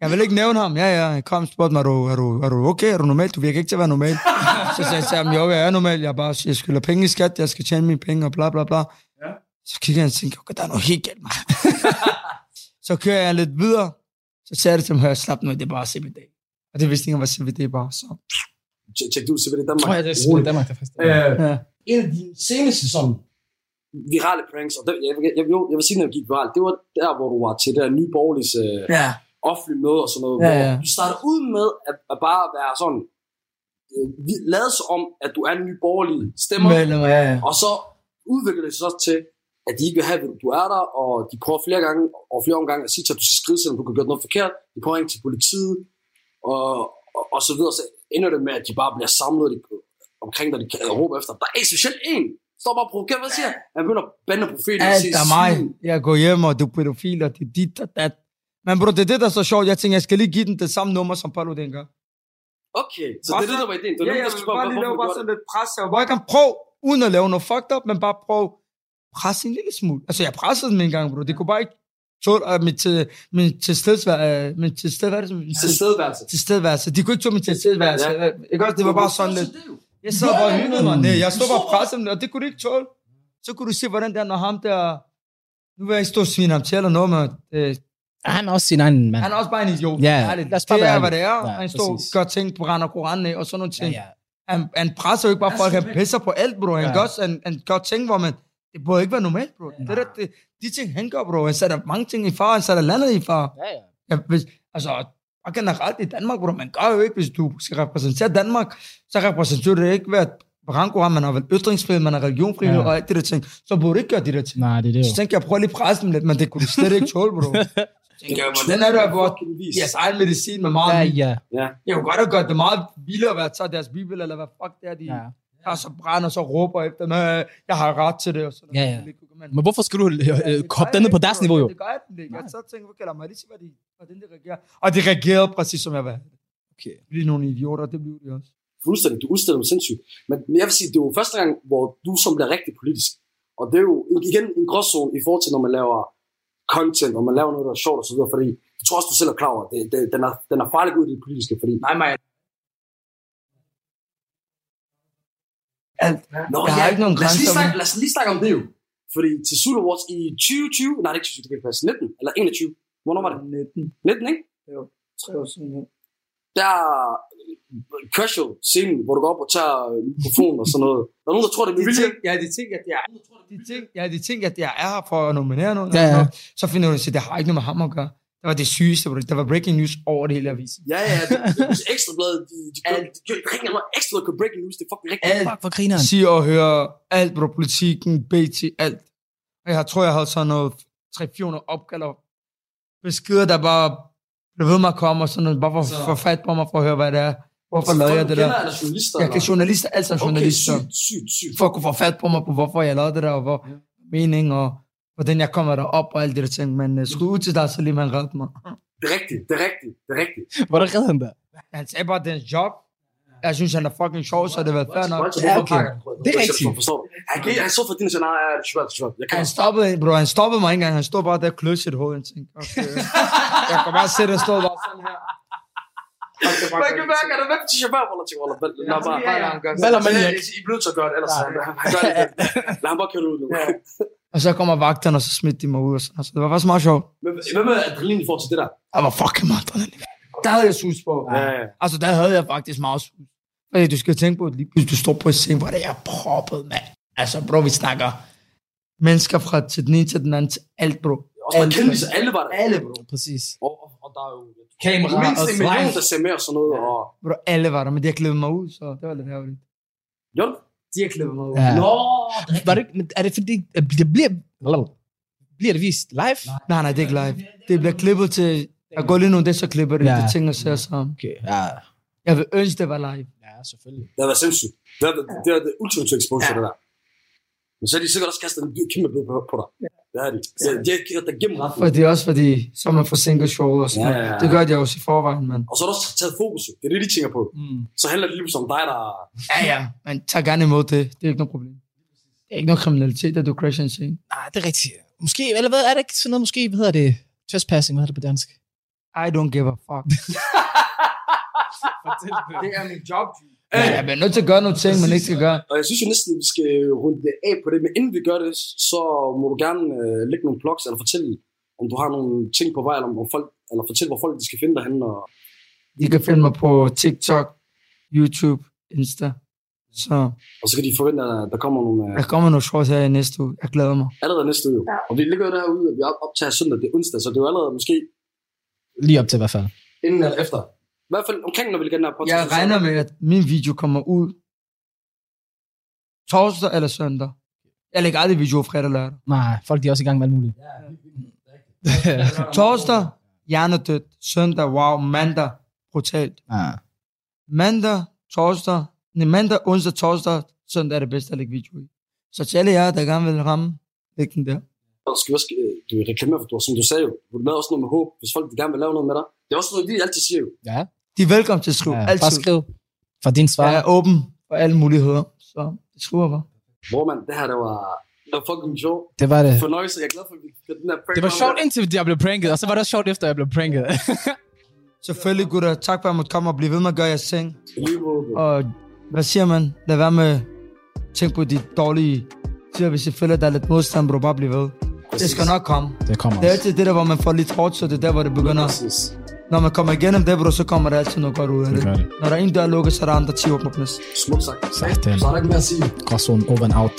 jeg vil ikke nævne ham. Ja, ja, han kom og spurgte mig, er du, er, du, er du okay? Er du normal? Du virker ikke til at være normal. så sagde jeg til ham, jo, jeg er normal. Jeg, bare, jeg skylder penge i skat, jeg skal tjene mine penge, og bla, bla, bla. Ja. Så kigger jeg og tænker, okay, der er noget helt galt, mand. så kører jeg lidt videre. Så sagde jeg det til ham, hør, slap nu, det er bare CBD. Og det vidste ikke, hvad CBD var. Så. Tjek, ud, CBD Danmark. Tror jeg, det er simpelthen Danmark, der faktisk. Øh, Ja. en af de seneste sådan virale pranks, og det, jeg, jeg, jeg, jeg vil sige, når det gik viralt, det var der, hvor du var til der nye borgerlige øh, Ja. Offentlige møde og sådan noget, Ja, hvor ja. du startede ud med at, at bare være sådan, øh, lade sig om, at du er en ny borgerlig stemmer, Medlem, ja, ja. og så udvikler det sig så til, at de ikke vil have, at du er der, og de prøver flere gange, og flere omgange at sige til, at du skal skride, selvom du kan gøre noget forkert. De prøver ringe til politiet, og, og, og så videre. Så ender det med, at de bare bliver samlet de, omkring dig, de kan råbe efter. Der er specielt en, står bare og provokerer, hvad siger han? Begynder at bande profeten Alt er mig. Jeg går hjem, og du er pædofil, og det er dit og dat. Men bro, det er det, der er så sjovt. Jeg tænker, jeg skal lige give den det samme nummer, som Paolo den gør. Okay, så det er det, der var ideen. Det var Ja, jeg skulle bare lige lave bare sådan lidt pres. jeg kan prøve, uden at lave noget fucked up, men bare prøve presse en lille smule. Altså, jeg pressede dem en gang, bro. Det kunne bare ikke tåle uh, mit, til, min tilstedeværelse. Uh, min tilstedeværelse. Tilstedeværelse. tilstedeværelse. De kunne ikke tåle min tilstedeværelse. Ja. Ikke også? Det var bare sådan lidt. Jeg sad bare og hyggede mig. Nej, jeg stod bare og pressede dem, og det kunne de ikke tåle. Så kunne du se, hvordan der, når ham der... Nu vil jeg ikke stå og svine ham til eller noget, men øh, Han er også sin egen mand. han er også bare en idiot. Ja, Ærligt. lad os bare det er, hvad det er. Ja, han står og gør ting på rand og koran af, og sådan nogle Ja, ting. ja. Han, han presser jo ikke bare folk, han pisser på alt, bro. Han, Ja. gør, han, han gør ting, hvor man... Det burde ikke være normalt, bro. Det, der, det, de ting, han gør, bro. Han sætter mange ting i far, han sætter landet i far. Ja, ja. Ja, hvis, altså, og generelt i Danmark, bro, man gør jo ikke, hvis du skal repræsentere Danmark, så repræsenterer du ikke ved at brandkoran, man har vel ytringsfrihed, man har religionsfrihed Ja. ja. og alt det der ting. Så burde du ikke gøre de der ting. Nej, det er det Så jo. tænkte jeg, prøv lige at presse dem lidt, men det kunne du slet ikke tåle, bro. Den er der, hvor deres egen medicin med meget Ja, ja. jeg kunne godt have gjort det meget vildere at være tage deres bibel, eller hvad fuck det er, de ja. ja. så brænder, og så råber efter, men jeg har ret til det. Og sådan Ja, ja. Men hvorfor skal du øh, øh, hoppe den på deres niveau, jo? Det gør jeg den ikke. Jeg så tænkte, okay, lad mig lige se, hvad de, hvordan de reagerer. Og de reagerede præcis, som jeg var. Okay. De er nogle idioter, det blev de også. Fuldstændig, du udstiller dem sindssygt. Men, men jeg vil sige, det er jo første gang, hvor du som bliver rigtig politisk. Og det er jo igen en gråzone i forhold til, når man laver content, og man laver noget, der er sjovt og så videre, fordi jeg tror også, du selv er klar over, det, det, den, er, den er farlig ud i det politiske, fordi... Nej, nej. Alt. Nå, Der er ikke nogen lad os, lige snakke, lad os lige snakke om det jo. Fordi til Zulu Awards i 2020, nej, det er ikke 2020, det kan passe, 19 eller 21, hvornår var det? 19. 19, ikke? Jo, tre år siden. Ja. Der er casual scenen, hvor du går op og tager øh, mikrofonen og sådan noget. Der er nogen, der tror, det er vilje. tænker, ja, de tænker, at jeg er, de tænker, ja, de tænker, at jeg er her for at nominere nogen. Ja, ja. Så finder du, at det har ikke noget med ham at gøre. Det var det sygeste. Der var breaking news over det hele avisen. Ja, ja, det, det, det ekstrabladet, de, de, de, de, de, noget ekstra på breaking news, det er fucking rigtigt. Alt. Fuck, hvor griner han. Sige og høre alt, bro. Politikken, BT, alt. Og jeg tror, jeg havde sådan noget 300-400 opkald og beskeder, der bare blev ved med at komme, og sådan noget, bare for, Så- for fat på mig, for at høre, hvad det er. Hvorfor lavede jeg det der? Eller journalister, Jeg kan eller? journalister, alt som Okay, journalister. sygt, sygt, sygt. For at kunne få fat på mig, på hvorfor jeg lavede det der, og hvor mening, og hvordan jeg kommer derop, og alt det der ting. Men uh, skud ud til dig, så lige man redde mig. Det er rigtigt, det er rigtigt, det er rigtigt. Hvordan redder han der? Han sagde bare, det er en job. Jeg synes, han er fucking sjov, så det været fair nok. Ja, okay. Det er rigtigt. Forstår du? Han, gik- han så for din og sagde, nej, nej, det er svært, det er svært. Jeg kan Han stoppede, bro, han stoppede mig ikke engang. Han stod bare der og kløede sit hoved. Jeg tænkte, okay. jeg kan bare se, det stod bare sådan her. Man kan mærke, at der er til hvor der tænker, Wallah, vel- lad bare. Ja, ja, han gør Valder Men maniak. I er til at gøre det, ellers han han gør det. Lad ham bare køre det ud nu. Og så kommer vagterne, og så smidte de mig ud. Og. Så det var faktisk meget sjovt. Men hvad med adrenalin i forhold til det der? Jeg var fucking meget adrenalin. Der havde jeg sus på. Ja, ja. Altså, der havde jeg faktisk meget sus. Fordi du skal tænke på, at lige pludselig du står på en scene, hvor det er proppet, mand. Altså, bro, vi snakker mennesker fra til den ene til den anden til alt, bro. Også bare kendte alle var der. Alle, bro. Præcis. Og, og, der er jo Kamera mindst en million, live. der ser med og sådan noget. Og, Bro, alle var der, men de har klippet mig ud, så det var lidt ærgerligt. jo, De har klippet mig ud. Ja. Nå, Var det, men er det fordi, det bliver, bliver det vist live? Nej, nej, det er ikke live. Det bliver klippet til... Jeg går lige nu, det så klipper det, Ja. ja. det ting og ser sammen. Okay, ja. Jeg vil ønske, det var live. Ja, selvfølgelig. det har været sindssygt. Det er det, det, er det ultimative exposure, det der. Men så er de sikkert også kastet en kæmpe bøde på, på dig. Det er de. De, de har givet dig gennem retten. For det er også fordi, så er man for single shoulder. Ja, ja, ja. Det gør de også i forvejen, men... Og så er der også taget fokus. Det er det, de tænker på. Mm. Så handler det lige som dig, der... Ja, ja, men tag gerne imod det. Det er ikke noget problem. Det er ikke noget kriminalitet, at du crasher en scene. Nej, det er rigtigt. Måske, eller hvad er det ikke sådan noget, måske, hvad hedder det? Trespassing, hvad hedder det på dansk? I don't give a fuck. det er min job. Ja, jeg bliver nødt til at gøre nogle ting, man ikke skal gøre. Og jeg synes jo næsten, vi skal runde det af på det. Men inden vi gør det, så må du gerne øh, lægge nogle blogs, eller fortælle, om du har nogle ting på vej, eller, om folk, eller fortælle, hvor folk de skal finde dig henne. Og... De kan finde mig på TikTok, YouTube, Insta. Så Og så kan de forvente, at der kommer nogle... Øh, der kommer nogle shorts her i næste uge. Jeg glæder mig. allerede næste uge. Ja. Og vi ligger jo derude, at vi op- optager søndag, det er onsdag, så det er jo allerede måske Lige op til i hvert fald. inden eller efter. I hvert fald omkring, når vi ligger den her podcast. Jeg regner med, at min video kommer ud torsdag eller søndag. Jeg lægger aldrig video fredag og lørdag. Nej, folk de er også i gang med alt muligt. Torsdag, hjernedødt. Søndag, wow. Mandag, brutalt. Ja. Mandag, torsdag, nej, mandag, onsdag, torsdag, søndag er det bedste at lægge video i. Så til alle jer, der gerne vil ramme, læg den der. Og skal også, du reklamere for, du, som du sagde jo, du lavede også noget med håb, hvis folk gerne vil lave noget med dig. Det er også noget, vi altid siger jo. ja. De er velkommen til at skrive, ja. ja, Bare altid. skriv for din svar. Jeg er åben for alle muligheder, så det skriver bare. Bror mand, det her, det var, det var fucking sjovt. Det var det. Fornøjelse, jeg er glad for, at vi fik den her prank. Det var sjovt indtil jeg blev pranket, og så var det også sjovt efter jeg blev pranket. Selvfølgelig, gutter. Tak for, at jeg måtte komme og blive ved med at gøre jeres ting. Og hvad siger man? Lad være med at tænke på de dårlige tider. Hvis I føler, at der er lidt modstand, bro, bare bliv ved. Det skal nok komme. det kommer Det er altid det der, hvor man får lidt hårdt, så det er der, hvor det begynder. Præcis. Når man kommer igennem det, bro, så kommer der altid noget godt ud af Det det. Når der er en dør lukket, så er der andre 10 åbner plads. Smukt sagt. Sådan. Så er der ikke mere at sige. Gråzonen over and out.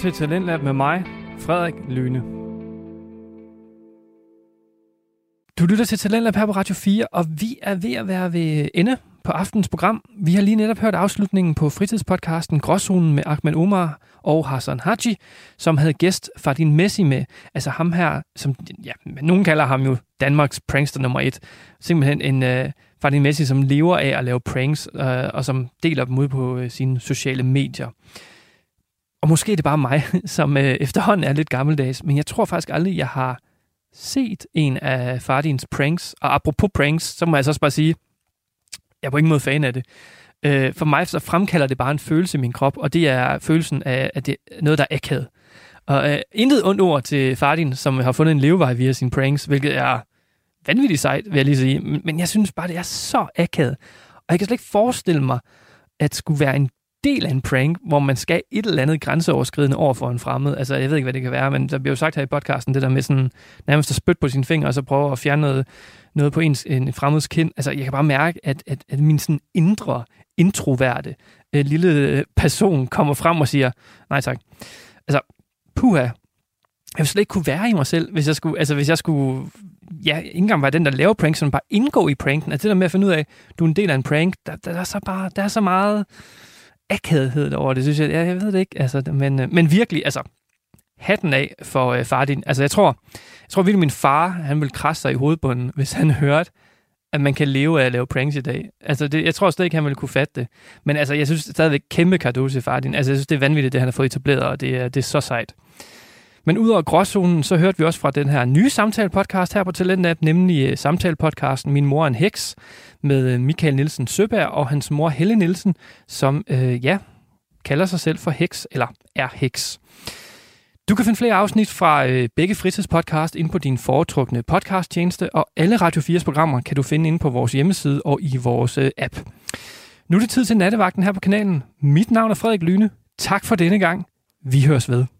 Til Talentlab med mig, Frederik Lyne. Du lytter til Talentlab her på Radio 4, og vi er ved at være ved ende på aftens program. Vi har lige netop hørt afslutningen på fritidspodcasten Gråzonen med Ahmed Omar og Hassan Haji, som havde gæst Fardin Messi med. Altså ham her, som ja, nogen kalder ham jo Danmarks prankster nummer et. Simpelthen en øh, uh, Fardin Messi, som lever af at lave pranks, uh, og som deler dem ud på uh, sine sociale medier. Og måske er det bare mig, som øh, efterhånden er lidt gammeldags, men jeg tror faktisk aldrig, jeg har set en af Fardins pranks. Og apropos pranks, så må jeg så også bare sige, jeg er på ingen måde fan af det. Øh, for mig så fremkalder det bare en følelse i min krop, og det er følelsen af, at det er noget, der er akavet. Og øh, intet ondt ord til Fardin, som har fundet en levevej via sine pranks, hvilket er vanvittigt sejt, vil jeg lige sige. Men, men jeg synes bare, det er så akavet. Og jeg kan slet ikke forestille mig, at skulle være en del af en prank, hvor man skal et eller andet grænseoverskridende over for en fremmed. Altså, jeg ved ikke, hvad det kan være, men der bliver jo sagt her i podcasten, det der med sådan nærmest at spytte på sine fingre, og så prøve at fjerne noget, noget på ens, en fremmeds kind. Altså, jeg kan bare mærke, at, at, at min sådan indre, introverte øh, lille øh, person kommer frem og siger, nej tak. Altså, puha, jeg ville slet ikke kunne være i mig selv, hvis jeg skulle, altså hvis jeg skulle, ja, ikke engang være den, der laver pranks, men bare indgå i pranken. Altså det der med at finde ud af, du er en del af en prank, der, der, der er så bare, der er så meget akavethed over det, synes jeg. Jeg, jeg ved det ikke, altså, men, øh, men virkelig, altså, hatten af for øh, far din. Altså, jeg tror, jeg tror virkelig, min far, han ville krasse sig i hovedbunden, hvis han hørte, at man kan leve af at lave pranks i dag. Altså, det, jeg tror slet ikke, han ville kunne fatte det. Men altså, jeg synes stadigvæk kæmpe kado til far din. Altså, jeg synes, det er vanvittigt, det han har fået etableret, og det, er- det er så sejt. Men udover gråzonen, så hørte vi også fra den her nye samtale-podcast her på Talentlab, nemlig øh, samtale-podcasten Min mor er en heks, med øh, Michael Nielsen Søberg og hans mor Helle Nielsen, som, øh, ja, kalder sig selv for heks, eller er heks. Du kan finde flere afsnit fra øh, begge fritidspodcast inde på din foretrukne podcasttjeneste, og alle Radio 4's programmer kan du finde inde på vores hjemmeside og i vores øh, app. Nu er det tid til nattevagten her på kanalen. Mit navn er Frederik Lyne. Tak for denne gang. Vi høres ved.